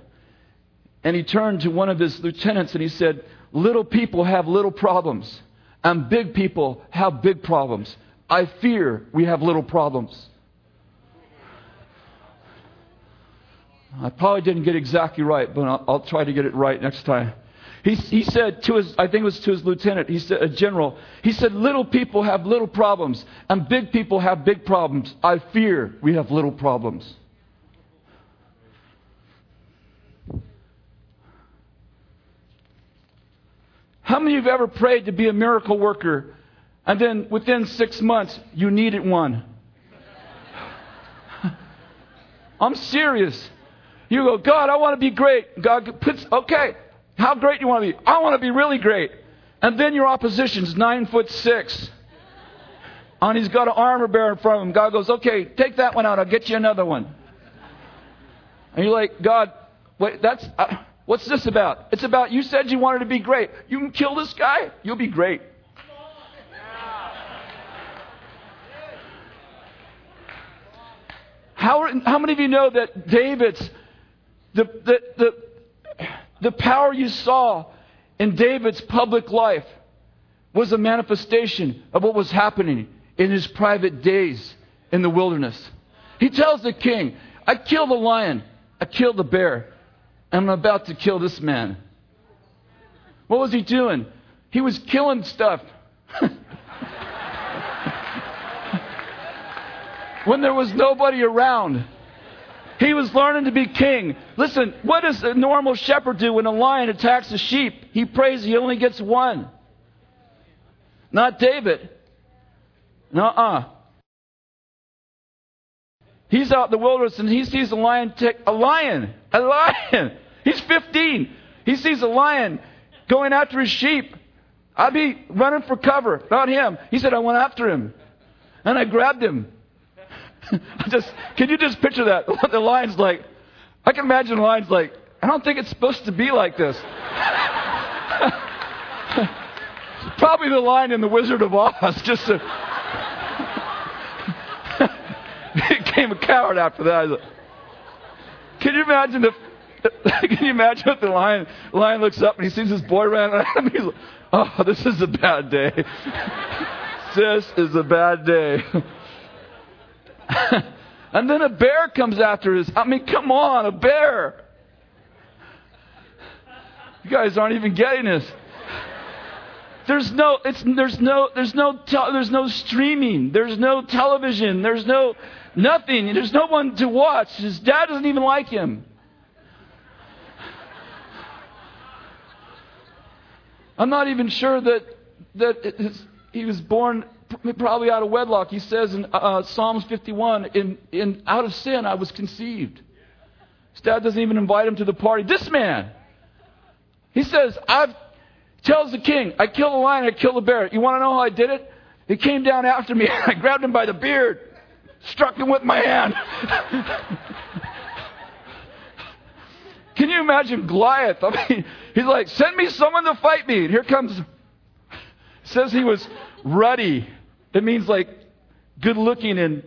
S1: and he turned to one of his lieutenants and he said, Little people have little problems, and big people have big problems. I fear we have little problems. I probably didn't get exactly right, but I'll, I'll try to get it right next time. He, he said to his, I think it was to his lieutenant, he said, a general, he said, little people have little problems, and big people have big problems. I fear we have little problems. How many of you have ever prayed to be a miracle worker, and then within six months, you needed one? (laughs) I'm serious. You go, God, I want to be great. God puts, okay, how great do you want to be? I want to be really great. And then your opposition's nine foot six. And he's got an armor bearer in front of him. God goes, okay, take that one out. I'll get you another one. And you're like, God, wait, that's, uh, What's this about? It's about you said you wanted to be great. You can kill this guy, you'll be great. How, how many of you know that David's, the, the, the, the power you saw in David's public life was a manifestation of what was happening in his private days in the wilderness? He tells the king, I killed the lion, I killed the bear, and I'm about to kill this man. What was he doing? He was killing stuff. (laughs) when there was nobody around. He was learning to be king. Listen, what does a normal shepherd do when a lion attacks a sheep? He prays he only gets one. Not David. Nuh-uh. He's out in the wilderness and he sees a lion tick a lion. A lion. (laughs) He's 15. He sees a lion going after his sheep. I'd be running for cover, not him. He said, I went after him. And I grabbed him. (laughs) just can you just picture that? (laughs) The lion's like, I can imagine lion's like, I don't think it's supposed to be like this. (laughs) Probably the lion in the Wizard of Oz just to, became a coward after that. Can you imagine the can you imagine if the lion lion looks up and he sees his boy running at him? He's like, oh, this is a bad day. this is a bad day. (laughs) and then a bear comes after us. I mean, come on, a bear. You guys aren't even getting this. There's no, it's, there's no, there's no, te- there's no streaming. There's no television. There's no, nothing. There's no one to watch. His dad doesn't even like him. I'm not even sure that that he was born probably out of wedlock. He says in uh, uh, Psalms 51, in, in, out of sin I was conceived. His dad doesn't even invite him to the party. This man, he says, I've, tells the king, I killed a lion, I killed a bear. You want to know how I did it? He came down after me. (laughs) I grabbed him by the beard, struck him with my hand. (laughs) Can you imagine Goliath? I mean, he's like, send me someone to fight me. And here comes, (laughs) says he was ruddy. It means like good looking and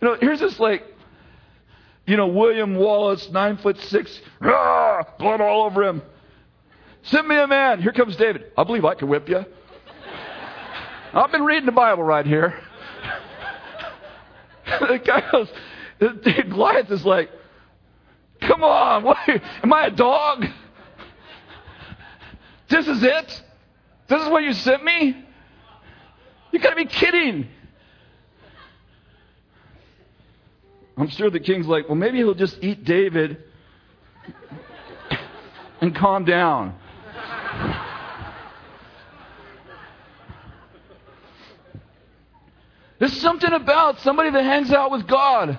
S1: you know, here's this like you know, William Wallace, nine foot six, rah, blood all over him. Send me a man. Here comes David. I believe I can whip you. I've been reading the Bible right here. (laughs) the guy goes, Goliath is like, come on, what, am I a dog? This is it? This is what you sent me? You gotta be kidding. I'm sure the king's like, well, maybe he'll just eat David and calm down. There's something about somebody that hangs out with God.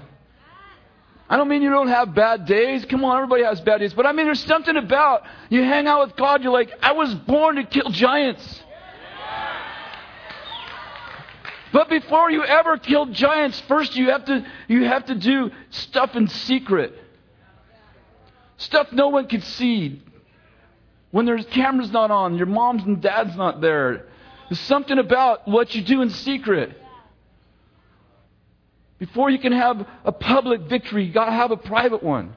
S1: I don't mean you don't have bad days. Come on, everybody has bad days. But I mean, there's something about you hang out with God, you're like, I was born to kill giants. But before you ever kill giants, first you have to, you have to do stuff in secret. Stuff no one can see. When there's cameras not on, your mom's and dad's not there. There's something about what you do in secret. Before you can have a public victory, you got to have a private one.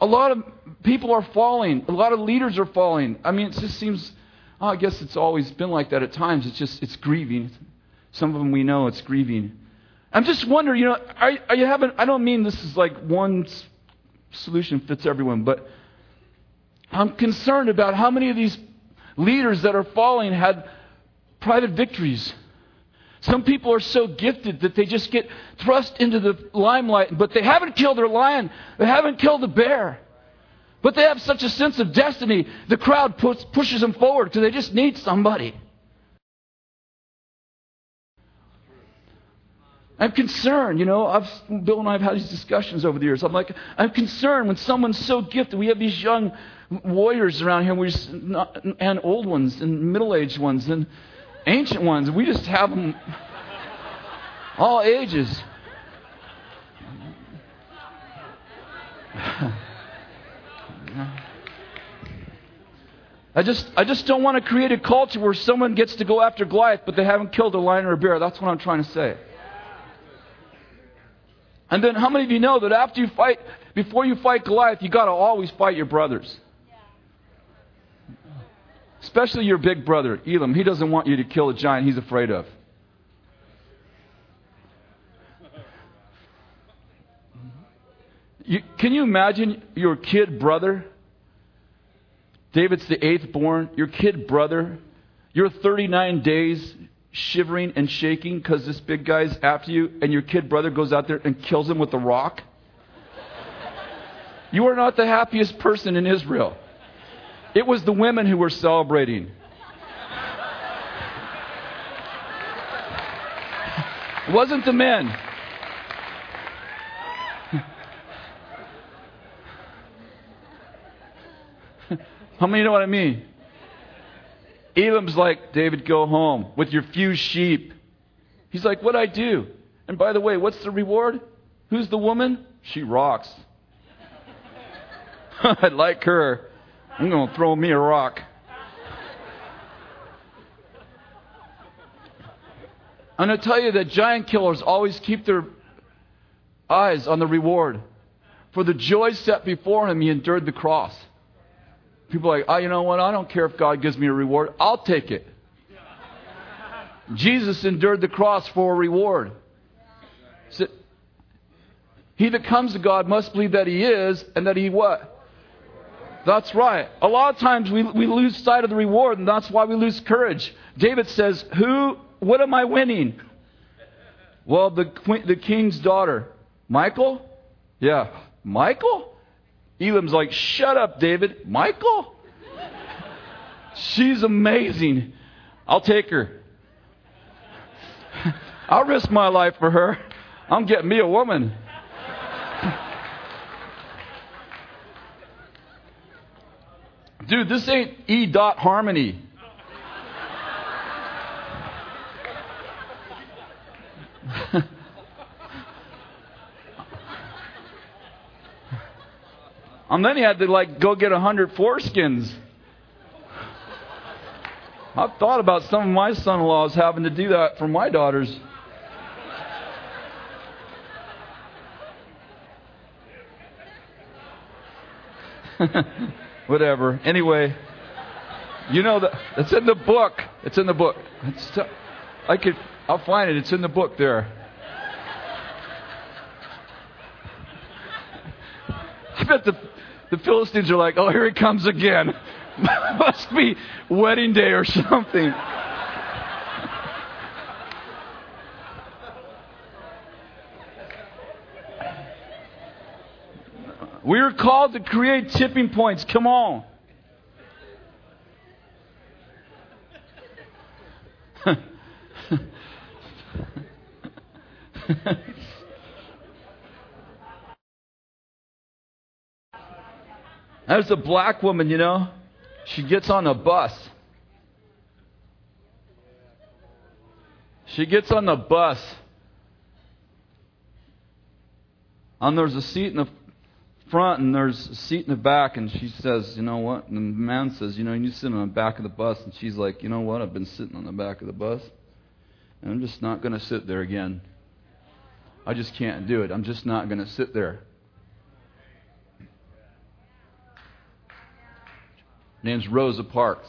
S1: A lot of people are falling. A lot of leaders are falling. I mean, it just seems Oh, I guess it's always been like that at times. It's just, it's grieving. Some of them we know it's grieving. I'm just wondering, you know, are, are you having, I don't mean this is like one solution fits everyone, but I'm concerned about how many of these leaders that are falling had private victories. Some people are so gifted that they just get thrust into the limelight, but they haven't killed their lion, they haven't killed the bear. But they have such a sense of destiny, the crowd push, pushes them forward because they just need somebody. I'm concerned, you know. I've, Bill and I have had these discussions over the years. I'm like, I'm concerned when someone's so gifted. We have these young warriors around here, we just, not, and old ones, and middle-aged ones, and ancient ones. We just have them all ages. (laughs) I just, I just don't want to create a culture where someone gets to go after Goliath, but they haven't killed a lion or a bear. That's what I'm trying to say. And then, how many of you know that after you fight, before you fight Goliath, you got to always fight your brothers? Especially your big brother, Elam. He doesn't want you to kill a giant he's afraid of. You, can you imagine your kid brother? David's the eighth born. Your kid brother. You're 39 days shivering and shaking because this big guy's after you, and your kid brother goes out there and kills him with a rock. You are not the happiest person in Israel. It was the women who were celebrating. It wasn't the men. How many know what I mean? Elam's like, David, go home with your few sheep. He's like, What'd I do? And by the way, what's the reward? Who's the woman? She rocks. (laughs) I like her. I'm going to throw me a rock. I'm going to tell you that giant killers always keep their eyes on the reward. For the joy set before him, he endured the cross. People are like, oh, you know what? I don't care if God gives me a reward. I'll take it. Jesus endured the cross for a reward. So, he that comes to God must believe that he is and that he what? That's right. A lot of times we, we lose sight of the reward, and that's why we lose courage. David says, Who, what am I winning? Well, the, the king's daughter. Michael? Yeah. Michal? Elam's like, Shut up, David. Michael? She's amazing. I'll take her. (laughs) I'll risk my life for her. I'm getting me a woman. (laughs) Dude, this ain't E dot harmony. (laughs) And then he had to like go get a hundred foreskins. I've thought about some of my son-in-laws having to do that for my daughters. (laughs) Whatever. Anyway, you know that it's in the book. It's in the book. It's, I could. I'll find it. It's in the book there. (laughs) I bet the the Philistines are like, oh, here he comes again. (laughs) Must be wedding day or something. We are called to create tipping points. Come on. (laughs) There's a black woman, you know. She gets on a bus. She gets on the bus. And there's a seat in the front and there's a seat in the back. And she says, You know what? And the man says, You know, you sit on the back of the bus. And she's like, You know what? I've been sitting on the back of the bus. And I'm just not going to sit there again. I just can't do it. I'm just not going to sit there. Name's Rosa Parks.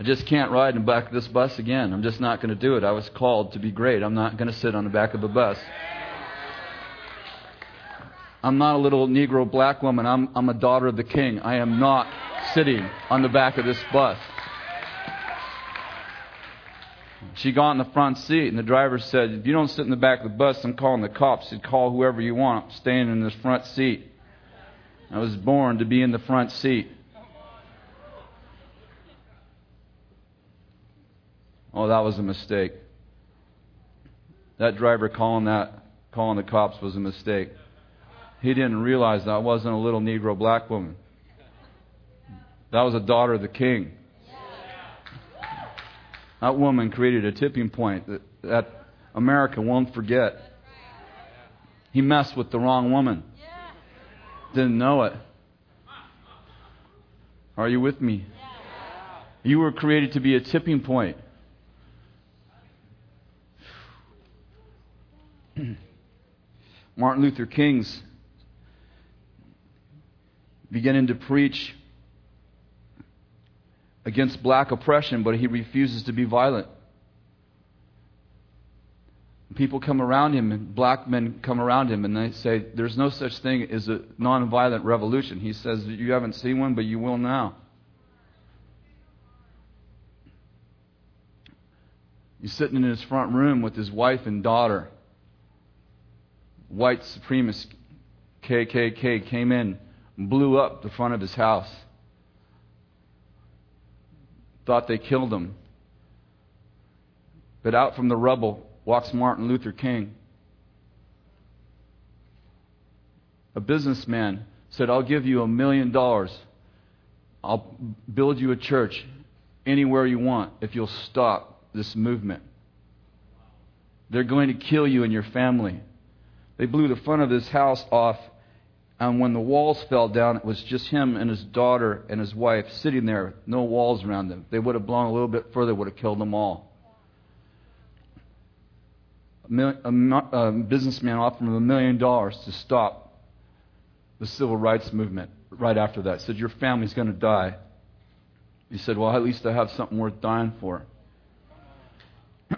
S1: I just can't ride in the back of this bus again. I'm just not going to do it. I was called to be great. I'm not going to sit on the back of a bus. I'm not a little Negro black woman. I'm, I'm a daughter of the king. I am not sitting on the back of this bus. She got in the front seat, and the driver said, If you don't sit in the back of the bus, I'm calling the cops. He'd call whoever you want. I'm staying in this front seat. I was born to be in the front seat. Oh, that was a mistake. That driver calling that calling the cops was a mistake. He didn't realize that wasn't a little Negro black woman. That was a daughter of the king. That woman created a tipping point that, that America won't forget. He messed with the wrong woman. Didn't know it. Are you with me? You were created to be a tipping point. (clears throat) Martin Luther King's beginning to preach against black oppression, but he refuses to be violent. People come around him, and black men come around him, and they say, There's no such thing as a nonviolent revolution. He says, You haven't seen one, but you will now. He's sitting in his front room with his wife and daughter. White supremacist KKK came in and blew up the front of his house. Thought they killed him. But out from the rubble walks Martin Luther King. A businessman said, I'll give you a million dollars. I'll build you a church anywhere you want if you'll stop this movement. They're going to kill you and your family. They blew the front of his house off, and when the walls fell down, it was just him and his daughter and his wife sitting there, no walls around them. They would have blown a little bit further, would have killed them all. A, a businessman offered him a million dollars to stop the civil rights movement right after that. Said, Your family's going to die. He said, Well, at least I have something worth dying for. (clears throat)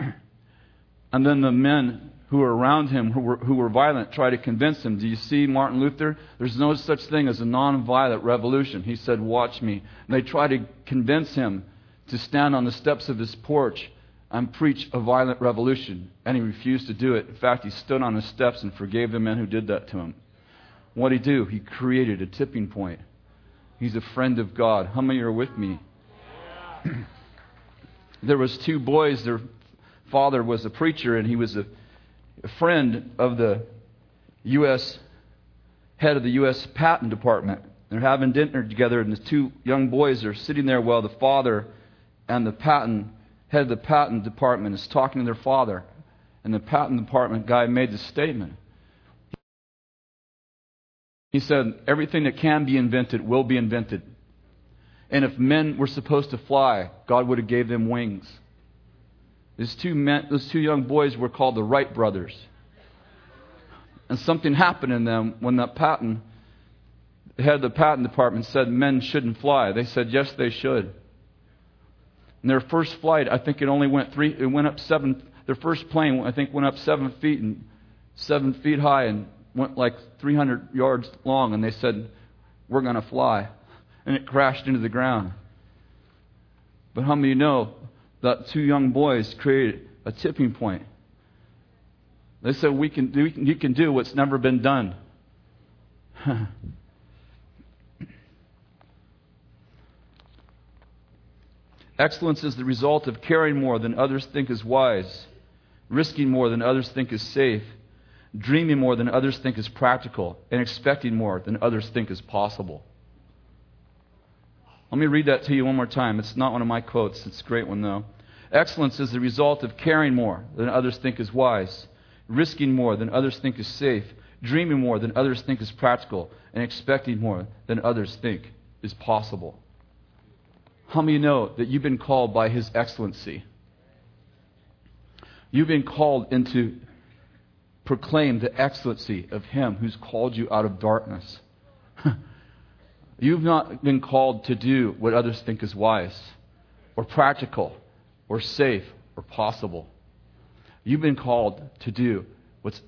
S1: and then the men who were around him, who were, who were violent, tried to convince him. Do you see Martin Luther? There's no such thing as a nonviolent revolution. He said, Watch me. And they tried to convince him to stand on the steps of his porch and preach a violent revolution. And he refused to do it. In fact, he stood on the steps and forgave the men who did that to him. What did he do? He created a tipping point. He's a friend of God. How many are with me? (clears throat) there was two boys. Their father was a preacher, and he was a a friend of the U.S. head of the U.S. Patent Department. They're having dinner together, and the two young boys are sitting there while the father and the patent head of the patent department is talking to their father. And the patent department guy made this statement. He said, Everything that can be invented will be invented. And if men were supposed to fly, God would have gave them wings. Those two, men, those two young boys were called the Wright brothers. And something happened in them when the patent, the head of the patent department said men shouldn't fly. They said, yes, they should. And their first flight, I think it only went three, it went up seven, their first plane, I think, went up seven feet and seven feet high and went like 300 yards long. And they said, we're going to fly. And it crashed into the ground. But how many know that two young boys created a tipping point. They said, we can, we can, You can do what's never been done. (laughs) Excellence is the result of caring more than others think is wise, risking more than others think is safe, dreaming more than others think is practical, and expecting more than others think is possible. Let me read that to you one more time. It's not one of my quotes, it's a great one, though. Excellence is the result of caring more than others think is wise, risking more than others think is safe, dreaming more than others think is practical, and expecting more than others think is possible. How many know that you've been called by His excellency? You've been called into proclaim the excellency of Him who's called you out of darkness. (laughs) You've not been called to do what others think is wise or practical or safe or possible. You've been called to do what's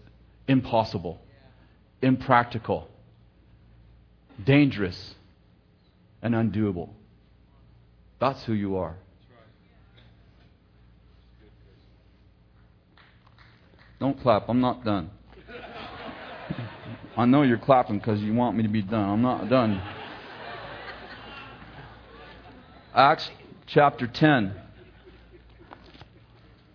S1: impossible, impractical, dangerous, and undoable. That's who you are. Don't clap. I'm not done. (laughs) I know you're clapping because you want me to be done. I'm not done. Acts chapter 10.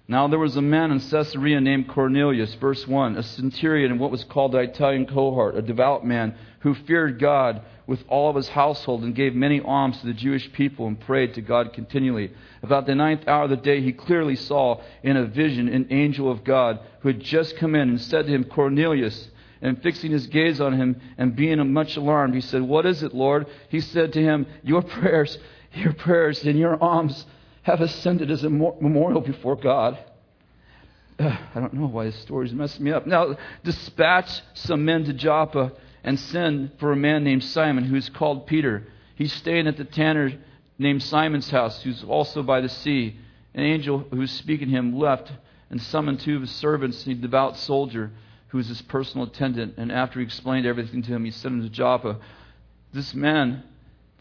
S1: Now there was a man in Caesarea named Cornelius, verse 1, a centurion in what was called the Italian cohort, a devout man who feared God with all of his household and gave many alms to the Jewish people and prayed to God continually. About the ninth hour of the day, he clearly saw in a vision an angel of God who had just come in and said to him, Cornelius. And fixing his gaze on him and being much alarmed, he said, What is it, Lord? He said to him, Your prayers, your prayers and your alms have ascended as a memorial before God. Uh, (sighs) I don't know why this story's messing me up. Now, dispatch some men to Joppa and send for a man named Simon who's called Peter. He's staying at the tanner named Simon's house, who's also by the sea. An angel who was speaking to him left and summoned two of his servants, a devout soldier who was his personal attendant. And after he explained everything to him, he sent him to Joppa. This man,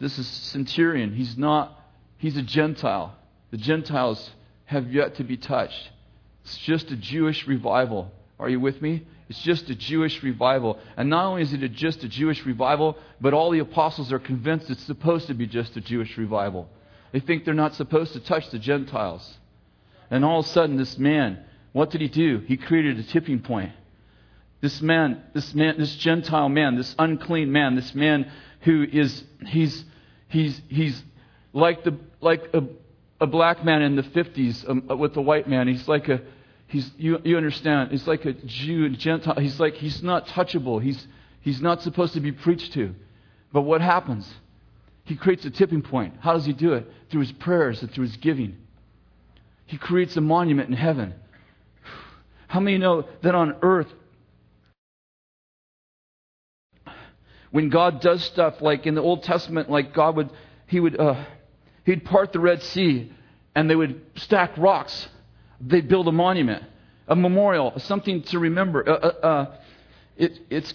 S1: this is centurion. He's not, he's a Gentile. The Gentiles have yet to be touched. It's just a Jewish revival. Are you with me? It's just a Jewish revival. And not only is it just a Jewish revival, but all the apostles are convinced it's supposed to be just a Jewish revival. They think they're not supposed to touch the Gentiles. And all of a sudden, this man, what did he do? He created a tipping point. This man, this man, this Gentile man, this unclean man, this man who is, he's, he's, he's like the, like a, a black man in the 50s um, with a white man. He's like a, he's, you, you understand, he's like a Jew Gentile. He's like, he's not touchable. He's, he's not supposed to be preached to. But what happens? He creates a tipping point. How does he do it? Through his prayers and through his giving. He creates a monument in heaven. How many know that on earth, when God does stuff like in the Old Testament, like God would, he would, uh, he'd part the Red Sea and they would stack rocks They'd build a monument, a memorial, something to remember. Uh, uh, uh, it, it's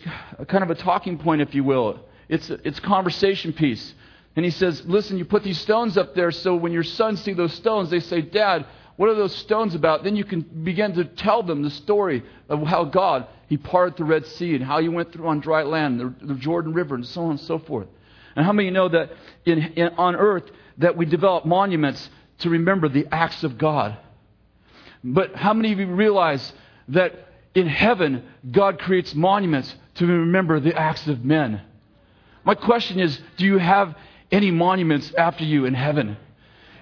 S1: kind of a talking point, if you will. It's, it's conversation piece. And he says, Listen, you put these stones up there so when your sons see those stones, they say, Dad, what are those stones about? Then you can begin to tell them the story of how God, He parted the Red Sea and how you went through on dry land, the, the Jordan River, and so on and so forth. And how many know that in, in, on earth that we develop monuments to remember the acts of God? But how many of you realize that in heaven, God creates monuments to remember the acts of men? My question is do you have any monuments after you in heaven?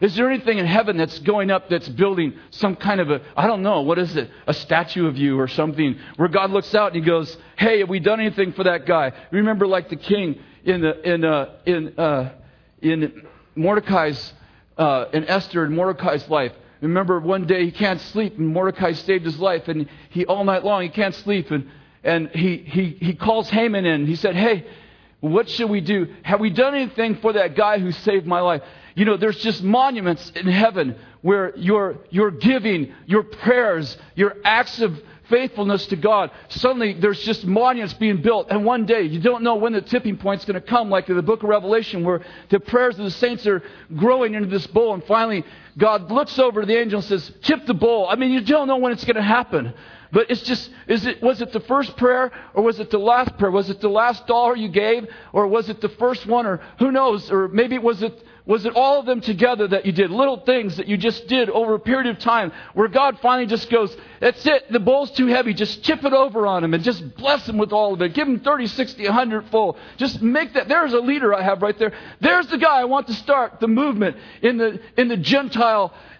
S1: Is there anything in heaven that's going up that's building some kind of a, I don't know, what is it? A statue of you or something where God looks out and he goes, Hey, have we done anything for that guy? Remember, like the king in, the, in, uh, in, uh, in Mordecai's, uh, in Esther and Mordecai's life. Remember one day he can't sleep and Mordecai saved his life and he all night long he can't sleep and, and he, he, he calls Haman in. He said, Hey, what should we do? Have we done anything for that guy who saved my life? You know, there's just monuments in heaven where your, your giving, your prayers, your acts of faithfulness to God, suddenly there's just monuments being built. And one day, you don't know when the tipping point's going to come, like in the book of Revelation, where the prayers of the saints are growing into this bowl. And finally, God looks over to the angel and says, Tip the bowl. I mean, you don't know when it's going to happen. But it's just, is it, was it the first prayer or was it the last prayer? Was it the last dollar you gave or was it the first one or who knows? Or maybe was it was it all of them together that you did? Little things that you just did over a period of time where God finally just goes, that's it, the bowl's too heavy. Just chip it over on him and just bless him with all of it. Give him 30, 60, 100 full. Just make that. There's a leader I have right there. There's the guy I want to start the movement in the, in the Gentile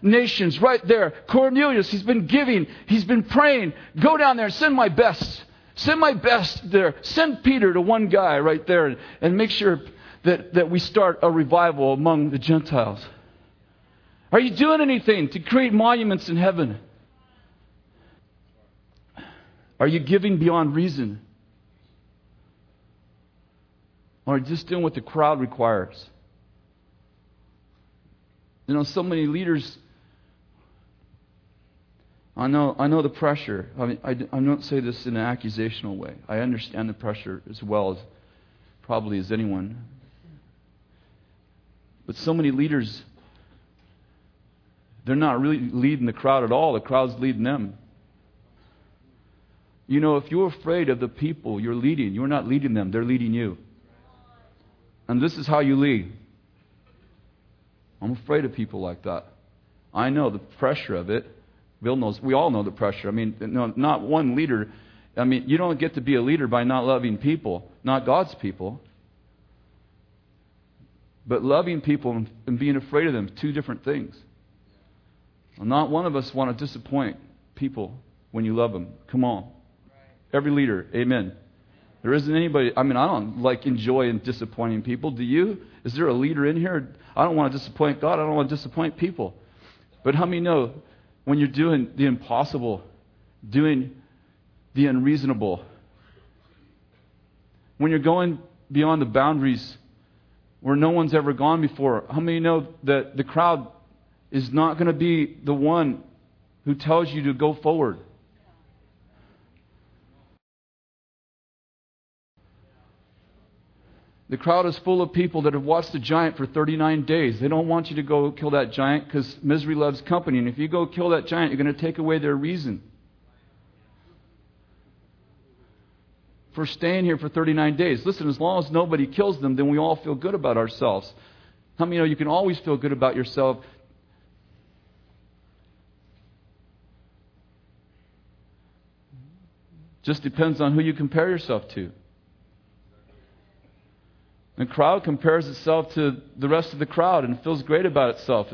S1: nations right there. Cornelius, he's been giving, he's been praying. Go down there, send my best. Send my best there. Send Peter to one guy right there and, and make sure that, that we start a revival among the Gentiles? Are you doing anything to create monuments in heaven? Are you giving beyond reason? Or are you just doing what the crowd requires? You know, so many leaders. I know, I know the pressure. I, mean, I, I don't say this in an accusational way. I understand the pressure as well as probably as anyone but so many leaders, they're not really leading the crowd at all. The crowd's leading them. You know, if you're afraid of the people you're leading, you're not leading them, they're leading you. And this is how you lead. I'm afraid of people like that. I know the pressure of it. Bill knows, we all know the pressure. I mean, no, not one leader. I mean, you don't get to be a leader by not loving people, not God's people. But loving people and being afraid of them, two different things. Not one of us want to disappoint people when you love them. Come on. Every leader, amen. There isn't anybody, I mean, I don't like enjoy disappointing people. Do you? Is there a leader in here? I don't want to disappoint God. I don't want to disappoint people. But how many know when you're doing the impossible, doing the unreasonable, when you're going beyond the boundaries where no one's ever gone before, how many know that the crowd is not going to be the one who tells you to go forward? The crowd is full of people that have watched the giant for 39 days. They don't want you to go kill that giant because misery loves company. And if you go kill that giant, you're going to take away their reason for staying here for 39 days. Listen, as long as nobody kills them, then we all feel good about ourselves. How many know you can always feel good about yourself? Just depends on who you compare yourself to. The crowd compares itself to the rest of the crowd and feels great about itself.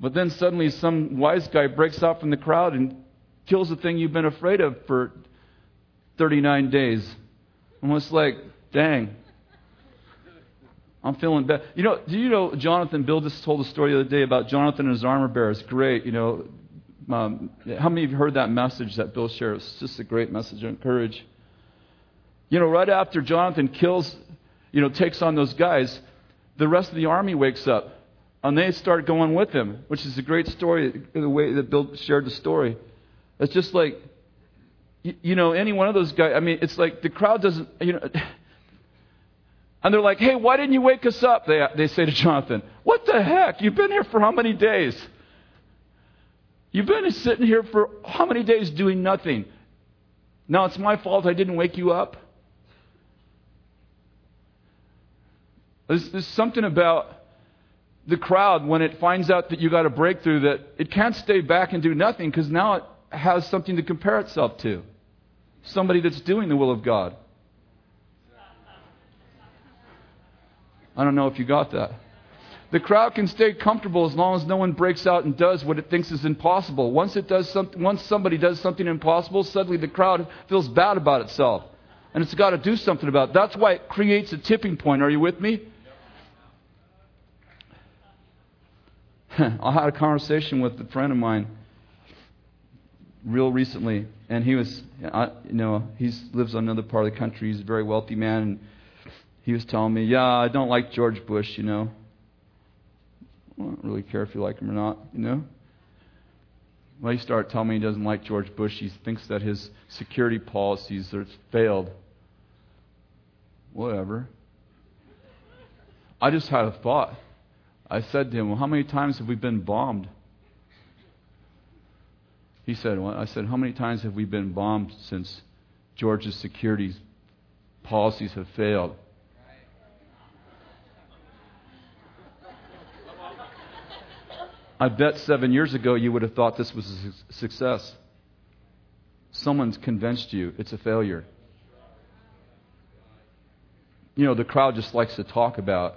S1: But then suddenly some wise guy breaks out from the crowd and kills the thing you've been afraid of for 39 days. Almost like, dang, I'm feeling bad. You know, do you know Jonathan? Bill just told a story the other day about Jonathan and his armor bearer. It's great. You know, um, how many of you heard that message that Bill shared? It's just a great message of courage. You know, right after Jonathan kills, you know, takes on those guys, the rest of the army wakes up. And they start going with him, which is a great story, the way that Bill shared the story. It's just like, you, know, any one of those guys, I mean, it's like the crowd doesn't, you know. (laughs) And they're like, hey, why didn't you wake us up? They, they say to Jonathan, what the heck? You've been here for how many days? You've been sitting here for how many days doing nothing? Now it's my fault I didn't wake you up? There's, there's something about the crowd when it finds out that you got a breakthrough that it can't stay back and do nothing because now it has something to compare itself to. Somebody that's doing the will of God. I don't know if you got that. The crowd can stay comfortable as long as no one breaks out and does what it thinks is impossible. Once it does once somebody does something impossible, suddenly the crowd feels bad about itself, and it's got to do something about it. That's why it creates a tipping point. Are you with me? (laughs) I had a conversation with a friend of mine real recently, and he was, I, you know, he lives on another part of the country. He's a very wealthy man, and he was telling me, "Yeah, I don't like George Bush, you know. I don't really care if you like him or not, you know." Well, he started telling me he doesn't like George Bush. He thinks that his security policies have failed. Whatever. I just had a thought. I said to him, Well, how many times have we been bombed? He said, well, I said, How many times have we been bombed since George's security policies have failed? I bet seven years ago you would have thought this was a success. Someone's convinced you it's a failure. You know, the crowd just likes to talk about.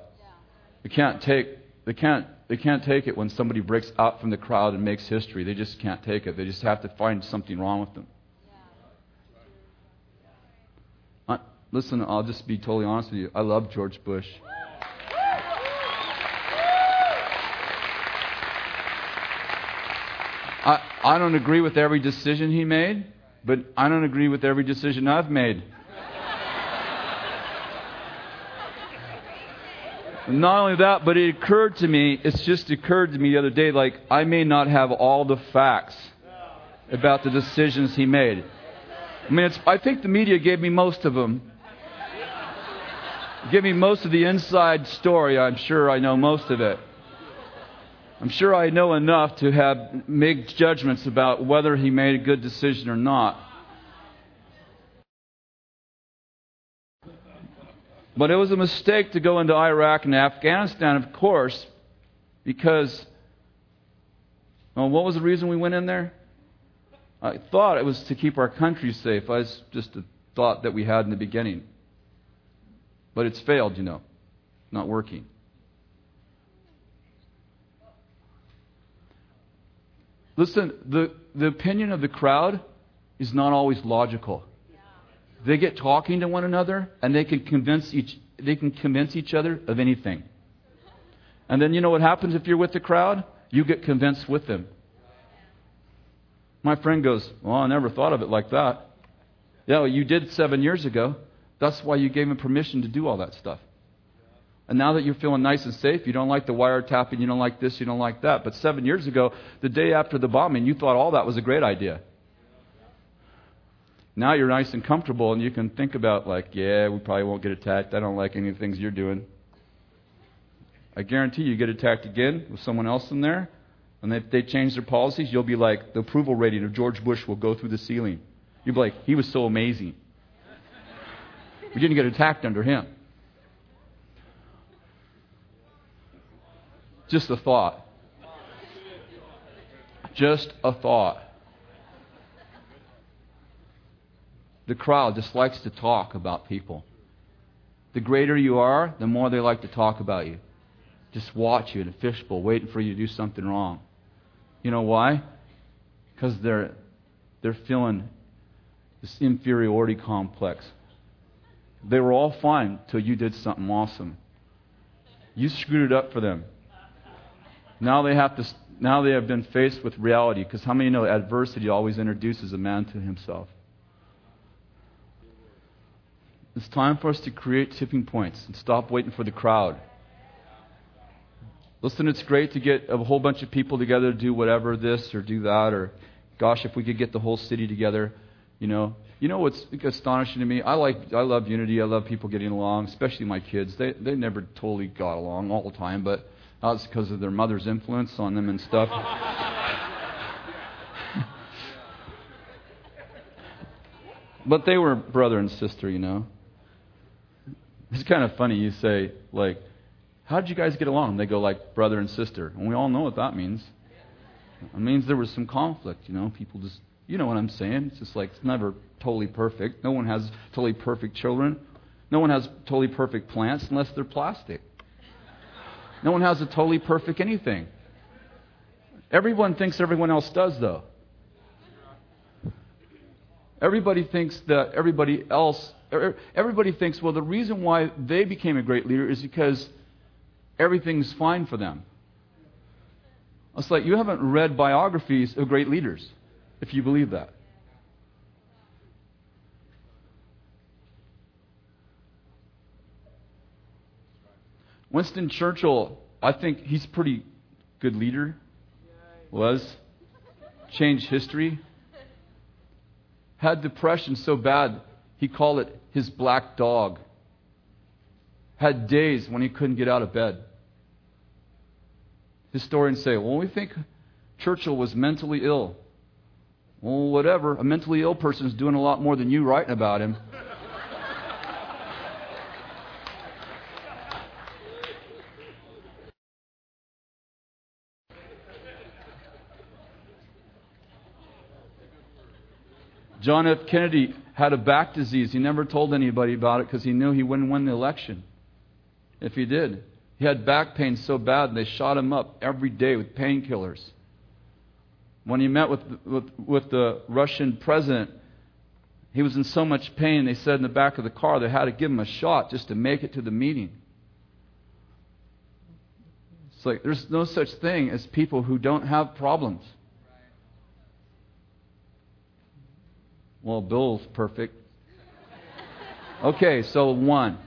S1: You can't take they can't, they can't take it when somebody breaks out from the crowd and makes history. They just can't take it. They just have to find something wrong with them. I, listen, I'll just be totally honest with you. I love George Bush. I, I don't agree with every decision he made, but I don't agree with every decision I've made. Not only that, but it occurred to me, it's just occurred to me the other day, like I may not have all the facts about the decisions he made. I mean, I think the media gave me most of them. Give me most of the inside story. I'm sure I know most of it. I'm sure I know enough to have make judgments about whether he made a good decision or not. But it was a mistake to go into Iraq and Afghanistan, of course, because, well, what was the reason we went in there? I thought it was to keep our country safe. Was just a thought that we had in the beginning. But it's failed, you know, not working. Listen, the, the opinion of the crowd is not always logical. They get talking to one another and they can convince each they can convince each other of anything. And then you know what happens if you're with the crowd? You get convinced with them. My friend goes, Well, I never thought of it like that. Yeah, well, you did seven years ago. That's why you gave him permission to do all that stuff. And now that you're feeling nice and safe, you don't like the wiretapping, you don't like this, you don't like that. But seven years ago, the day after the bombing, you thought all that was a great idea. Now you're nice and comfortable, and you can think about, like, yeah, we probably won't get attacked. I don't like any of the things you're doing. I guarantee you get attacked again with someone else in there, and if they change their policies, you'll be like, the approval rating of George Bush will go through the ceiling. You'll be like, he was so amazing. (laughs) We didn't get attacked under him. Just a thought. Just a thought. The crowd just likes to talk about people. The greater you are, the more they like to talk about you. Just watch you in a fishbowl, waiting for you to do something wrong. You know why? Because they're, they're feeling this inferiority complex. They were all fine till you did something awesome. You screwed it up for them. Now they have to. Now they have been faced with reality. Because how many know adversity always introduces a man to himself? It's time for us to create tipping points and stop waiting for the crowd. Listen, it's great to get a whole bunch of people together to do whatever this or do that, or gosh, if we could get the whole city together, you know. You know what's astonishing to me? I like, I love unity. I love people getting along, especially my kids. They they never totally got along all the time, but that's because of their mother's influence on them and stuff. (laughs) but they were brother and sister, you know. It's kind of funny. You say like, "How did you guys get along?" They go like brother and sister, and we all know what that means. It means there was some conflict, you know. People just you know what I'm saying? It's just like it's never totally perfect. No one has totally perfect children. No one has totally perfect plants unless they're plastic. No one has a totally perfect anything. Everyone thinks everyone else does, though. Everybody thinks that everybody else, er, everybody thinks, well, the reason why they became a great leader is because everything's fine for them. It's like you haven't read biographies of great leaders if you believe that. Winston Churchill, I think he's pretty good leader. Was. Changed history. Had depression so bad, he called it his black dog. Had days when he couldn't get out of bed. Historians say, well, we think Churchill was mentally ill. Well, whatever. A mentally ill person is doing a lot more than you writing about him. John F. Kennedy had a back disease. He never told anybody about it because he knew he wouldn't win the election if he did. He had back pain so bad they shot him up every day with painkillers. When he met with, with, with the Russian president, he was in so much pain, they said in the back of the car they had to give him a shot just to make it to the meeting. It's like there's no such thing as people who don't have problems. Well, Bill's perfect. Okay, so one.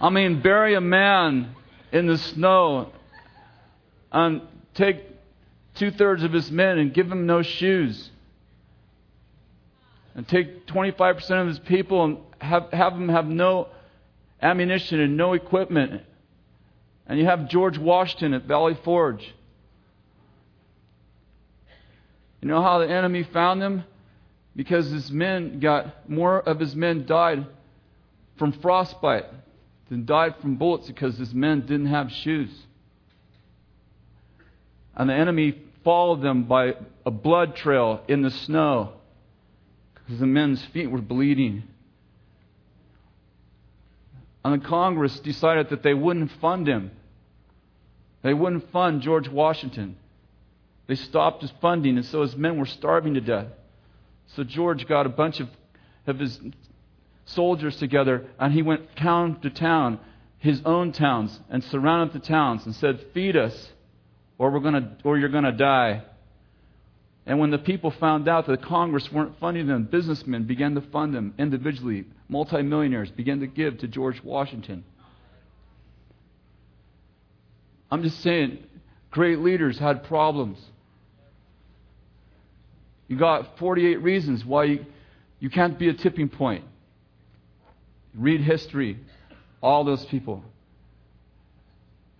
S1: I mean, bury a man in the snow and take two thirds of his men and give them no shoes. And take 25% of his people and have, have them have no ammunition and no equipment. And you have George Washington at Valley Forge. You know how the enemy found him? Because his men got, more of his men died from frostbite than died from bullets because his men didn't have shoes. And the enemy followed them by a blood trail in the snow because the men's feet were bleeding. And the Congress decided that they wouldn't fund him. They wouldn't fund George Washington. They stopped his funding, and so his men were starving to death. So George got a bunch of, of his soldiers together, and he went town to town, his own towns, and surrounded the towns and said, Feed us, or, we're gonna, or you're going to die. And when the people found out that Congress weren't funding them, businessmen began to fund them individually. Multimillionaires began to give to George Washington. I'm just saying, great leaders had problems. You got 48 reasons why you, you can't be a tipping point. Read history. All those people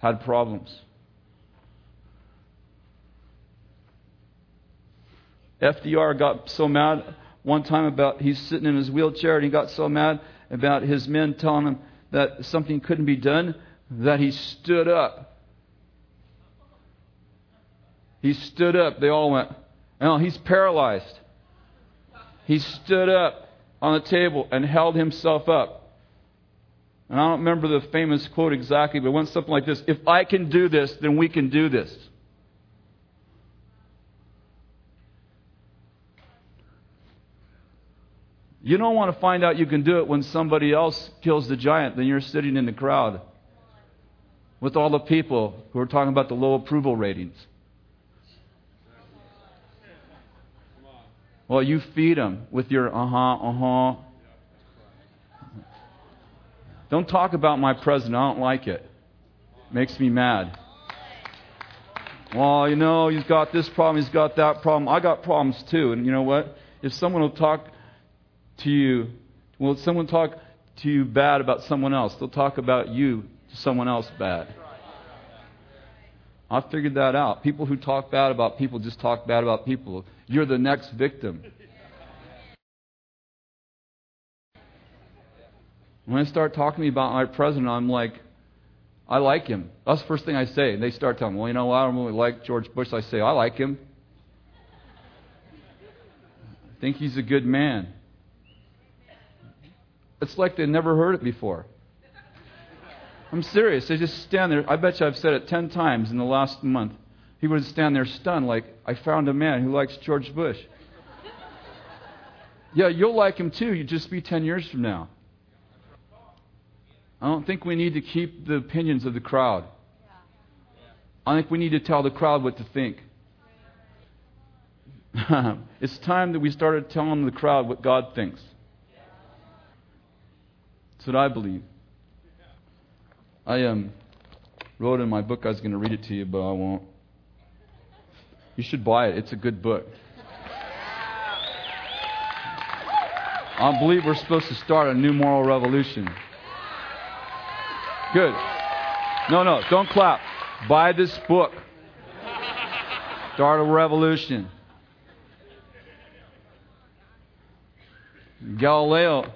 S1: had problems. FDR got so mad one time about he's sitting in his wheelchair and he got so mad about his men telling him that something couldn't be done that he stood up. He stood up. They all went, No, he's paralyzed. He stood up on the table and held himself up. And I don't remember the famous quote exactly, but it went something like this If I can do this, then we can do this. You don't want to find out you can do it when somebody else kills the giant, then you're sitting in the crowd with all the people who are talking about the low approval ratings. Well, you feed them with your uh huh, uh huh. Don't talk about my president. I don't like it. Makes me mad. Well, you know, he's got this problem, he's got that problem. I got problems too. And you know what? If someone will talk to you, will someone talk to you bad about someone else? They'll talk about you to someone else bad. I figured that out. People who talk bad about people just talk bad about people. You're the next victim. When I start talking about my president, I'm like, I like him. That's the first thing I say. And they start telling me, well, you know, I don't really like George Bush. I say, I like him. I think he's a good man. It's like they never heard it before. I'm serious. They just stand there. I bet you I've said it 10 times in the last month. He would stand there stunned, like, I found a man who likes George Bush. yeah, you'll like him too. You just be 10 years from now. I don't think we need to keep the opinions of the crowd. I think we need to tell the crowd what to think. (laughs) it's time that we started telling the crowd what God thinks. That's what I believe. I um, wrote in my book, I was going to read it to you, but I won't. You should buy it. It's a good book. I believe we're supposed to start a new moral revolution. Good. No, no, don't clap. Buy this book. Start a revolution. Galileo,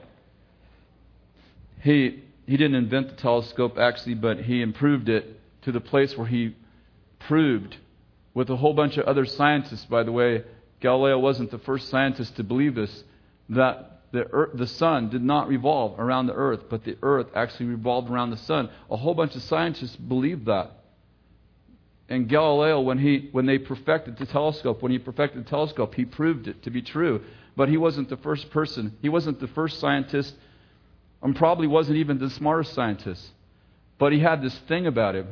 S1: he, he didn't invent the telescope actually, but he improved it to the place where he proved, with a whole bunch of other scientists, by the way, Galileo wasn't the first scientist to believe this, that the, earth, the sun did not revolve around the earth, but the earth actually revolved around the sun. A whole bunch of scientists believed that. And Galileo, when, he, when they perfected the telescope, when he perfected the telescope, he proved it to be true. But he wasn't the first person. He wasn't the first scientist, and probably wasn't even the smartest scientist. But he had this thing about him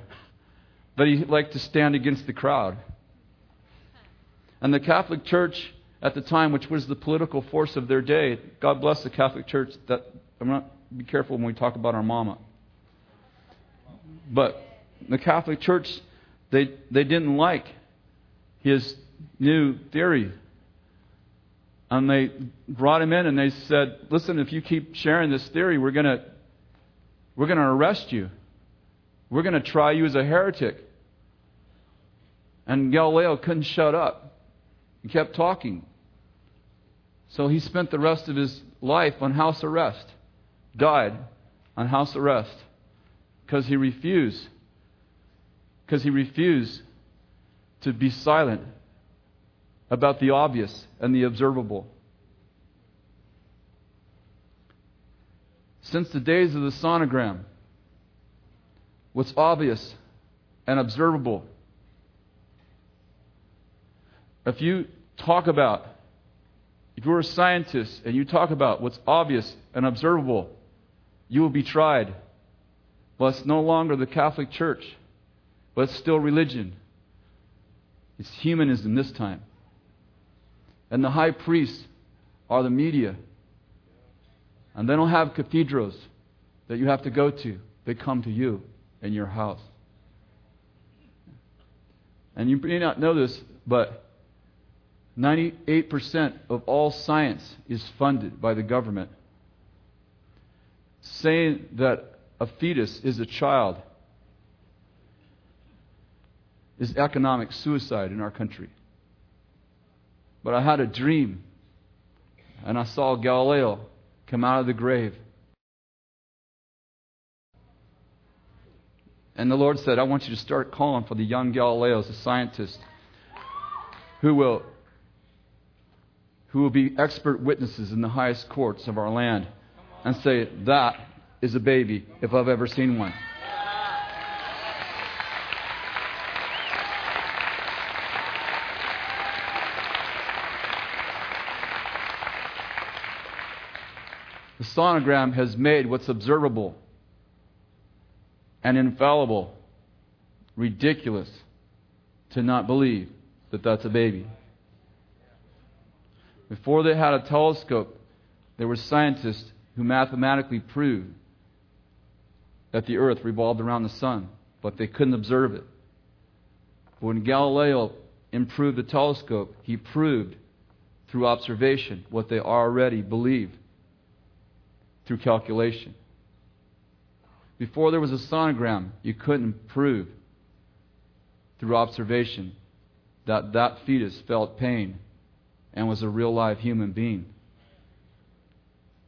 S1: that he liked to stand against the crowd. And the Catholic Church at the time, which was the political force of their day. God bless the Catholic Church. That I'm not be careful when we talk about our mama. But the Catholic Church, they they didn't like his new theory. And they brought him in and they said, Listen, if you keep sharing this theory, we're gonna we're gonna arrest you. We're gonna try you as a heretic. And Galileo couldn't shut up. He kept talking. So he spent the rest of his life on house arrest, died on house arrest because he refused because he refused to be silent about the obvious and the observable. Since the days of the sonogram, what's obvious and observable. If you talk about, if you're a scientist and you talk about what's obvious and observable, you will be tried. Well, it's no longer the Catholic Church, but it's still religion. It's humanism this time. And the high priests are the media. And they don't have cathedrals that you have to go to, they come to you in your house. And you may not know this, but 98% of all science is funded by the government. Saying that a fetus is a child is economic suicide in our country. But I had a dream, and I saw Galileo come out of the grave. And the Lord said, I want you to start calling for the young Galileos, the scientists, who will, who will be expert witnesses in the highest courts of our land and say, That is a baby, if I've ever seen one. The sonogram has made what's observable and infallible ridiculous to not believe that that's a baby. Before they had a telescope, there were scientists who mathematically proved that the earth revolved around the sun, but they couldn't observe it. But when Galileo improved the telescope, he proved through observation what they already believed through calculation. Before there was a sonogram, you couldn't prove through observation that that fetus felt pain and was a real live human being.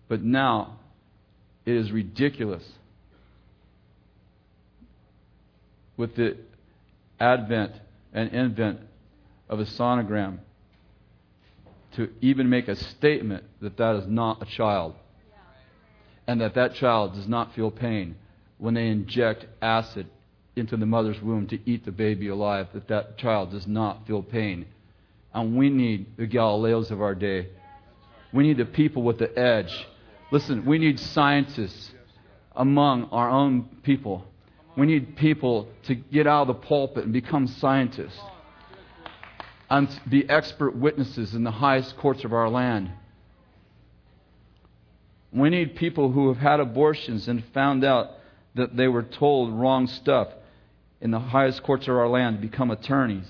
S1: But now, it is ridiculous with the advent and invent of a sonogram to even make a statement that that is not a child and that that child does not feel pain when they inject acid into the mother's womb to eat the baby alive, that that child does not feel pain. And we need the Galileos of our day. We need the people with the edge. Listen, we need scientists among our own people. We need people to get out of the pulpit and become scientists and be expert witnesses in the highest courts of our land. We need people who have had abortions and found out that they were told wrong stuff in the highest courts of our land to become attorneys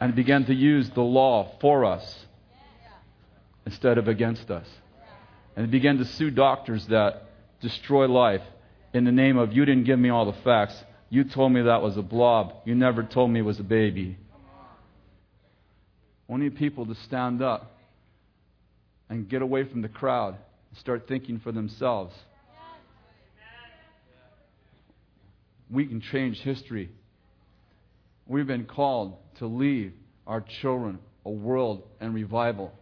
S1: and begin to use the law for us instead of against us. And begin to sue doctors that destroy life in the name of, you didn't give me all the facts. You told me that was a blob. You never told me it was a baby. We need people to stand up and get away from the crowd and start thinking for themselves. we can change history. We've been called to leave our children a world and revival.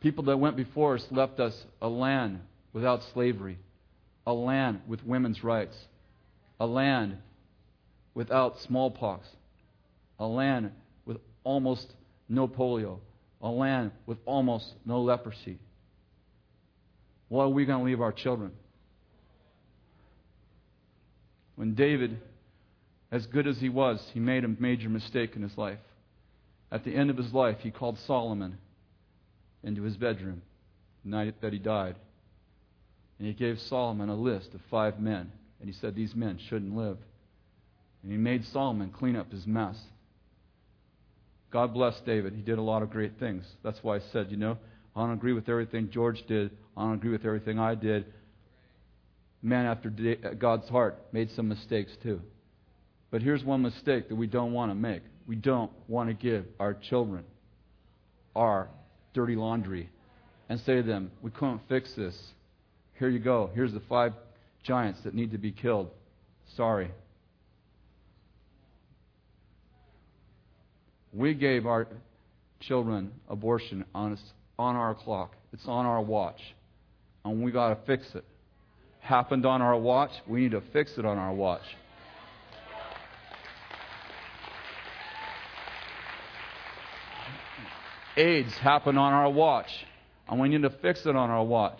S1: People that went before us left us a land without slavery, a land with women's rights, a land without smallpox, a land with almost no polio, a land with almost no leprosy. What are we going to leave our children? When David, as good as he was, he made a major mistake in his life. At the end of his life, he called Solomon into his bedroom the night that he died. And he gave Solomon a list of five men. And he said, These men shouldn't live. And he made Solomon clean up his mess. God bless David. He did a lot of great things. That's why I said, you know, I don't agree with everything George did. I don't agree with everything I did man after God's heart made some mistakes too. But here's one mistake that we don't want to make. We don't want to give our children our dirty laundry and say to them, We couldn't fix this. Here you go. Here's the five giants that need to be killed. Sorry. We gave our children abortion on, on our clock. It's on our watch. And we got to fix it. Happened on our watch. We need to fix it on our watch. AIDS happened on our watch. And we need to fix it on our watch.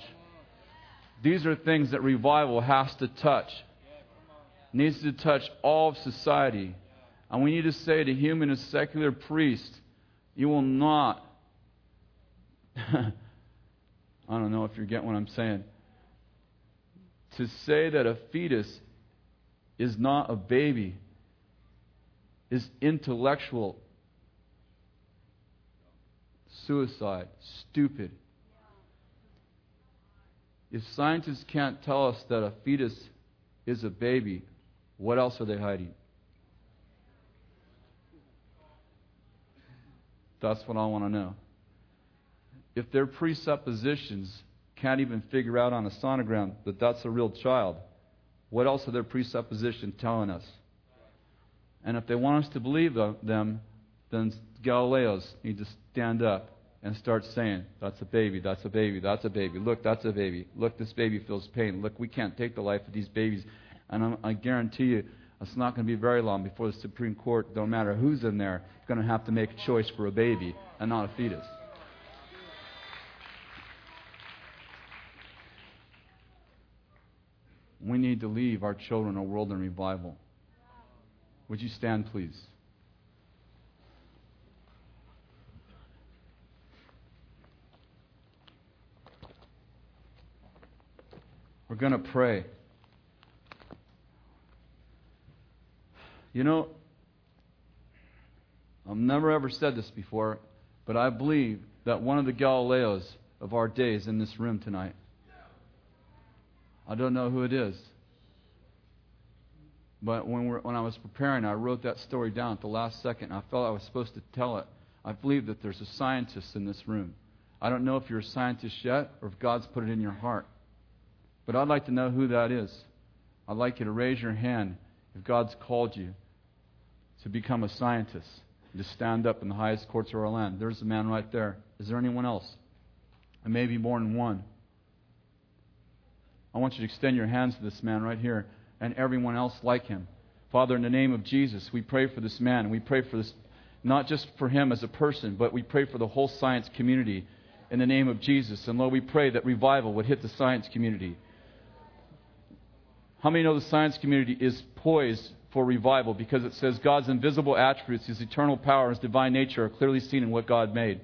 S1: These are things that revival has to touch. Needs to touch all of society. And we need to say to human and secular priests, you will not. (laughs) I don't know if you get what I'm saying. To say that a fetus is not a baby is intellectual suicide, stupid. If scientists can't tell us that a fetus is a baby, what else are they hiding? That's what I want to know. If their presuppositions can't even figure out on a sonogram that that's a real child, what else are their presuppositions telling us? And if they want us to believe them, then Galileos need to stand up and start saying, That's a baby, that's a baby, that's a baby. Look, that's a baby. Look, this baby feels pain. Look, we can't take the life of these babies. And I'm, i guarantee you, it's not going to be very long before the Supreme Court, no matter who's in there, is going to have to make a choice for a baby and not a fetus. We need to leave our children a world in revival. Would you stand, please? We're going to pray. You know, I've never ever said this before, but I believe that one of the Galileos of our days is in this room tonight. I don't know who it is. But when, when I was preparing, I wrote that story down at the last second. I felt I was supposed to tell it. I believe that there's a scientist in this room. I don't know if you're a scientist yet or if God's put it in your heart. But I'd like to know who that is. I'd like you to raise your hand if God's called you to become a scientist, and to stand up in the highest courts of our land. There's a man right there. Is there anyone else? And maybe more than one. I want you to extend your hands to this man right here and everyone else like him. Father, in the name of Jesus, we pray for this man. We pray for this, not just for him as a person, but we pray for the whole science community in the name of Jesus. And Lord, we pray that revival would hit the science community. How many know the science community is poised for revival because it says God's invisible attributes, His eternal power, His divine nature are clearly seen in what God made?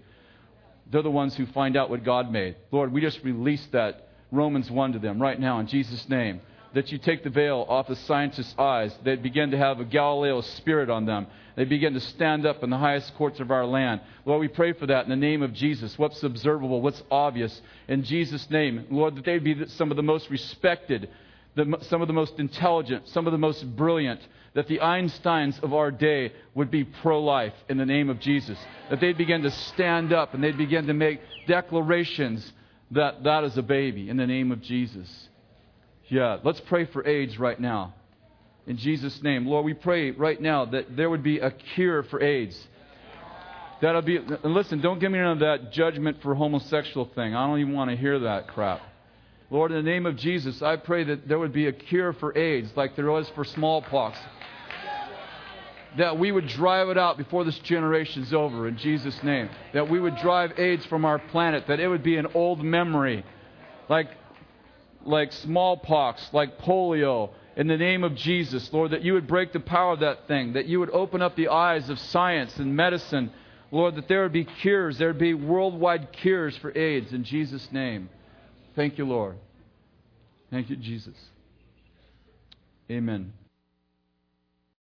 S1: They're the ones who find out what God made. Lord, we just release that Romans 1 to them right now in Jesus' name. That you take the veil off the scientists' eyes. They begin to have a Galileo spirit on them. They begin to stand up in the highest courts of our land. Lord, we pray for that in the name of Jesus. What's observable, what's obvious, in Jesus' name. Lord, that they be some of the most respected some of the most intelligent, some of the most brilliant, that the Einsteins of our day would be pro life in the name of Jesus. That they'd begin to stand up and they'd begin to make declarations that that is a baby in the name of Jesus. Yeah, let's pray for AIDS right now. In Jesus' name. Lord, we pray right now that there would be a cure for AIDS. That'll be, listen, don't give me none of that judgment for homosexual thing. I don't even want to hear that crap. Lord, in the name of Jesus, I pray that there would be a cure for AIDS like there was for smallpox. That we would drive it out before this generation's over in Jesus' name. That we would drive AIDS from our planet. That it would be an old memory like, like smallpox, like polio. In the name of Jesus, Lord, that you would break the power of that thing. That you would open up the eyes of science and medicine. Lord, that there would be cures. There would be worldwide cures for AIDS in Jesus' name. Thank you, Lord. Thank you, Jesus. Amen.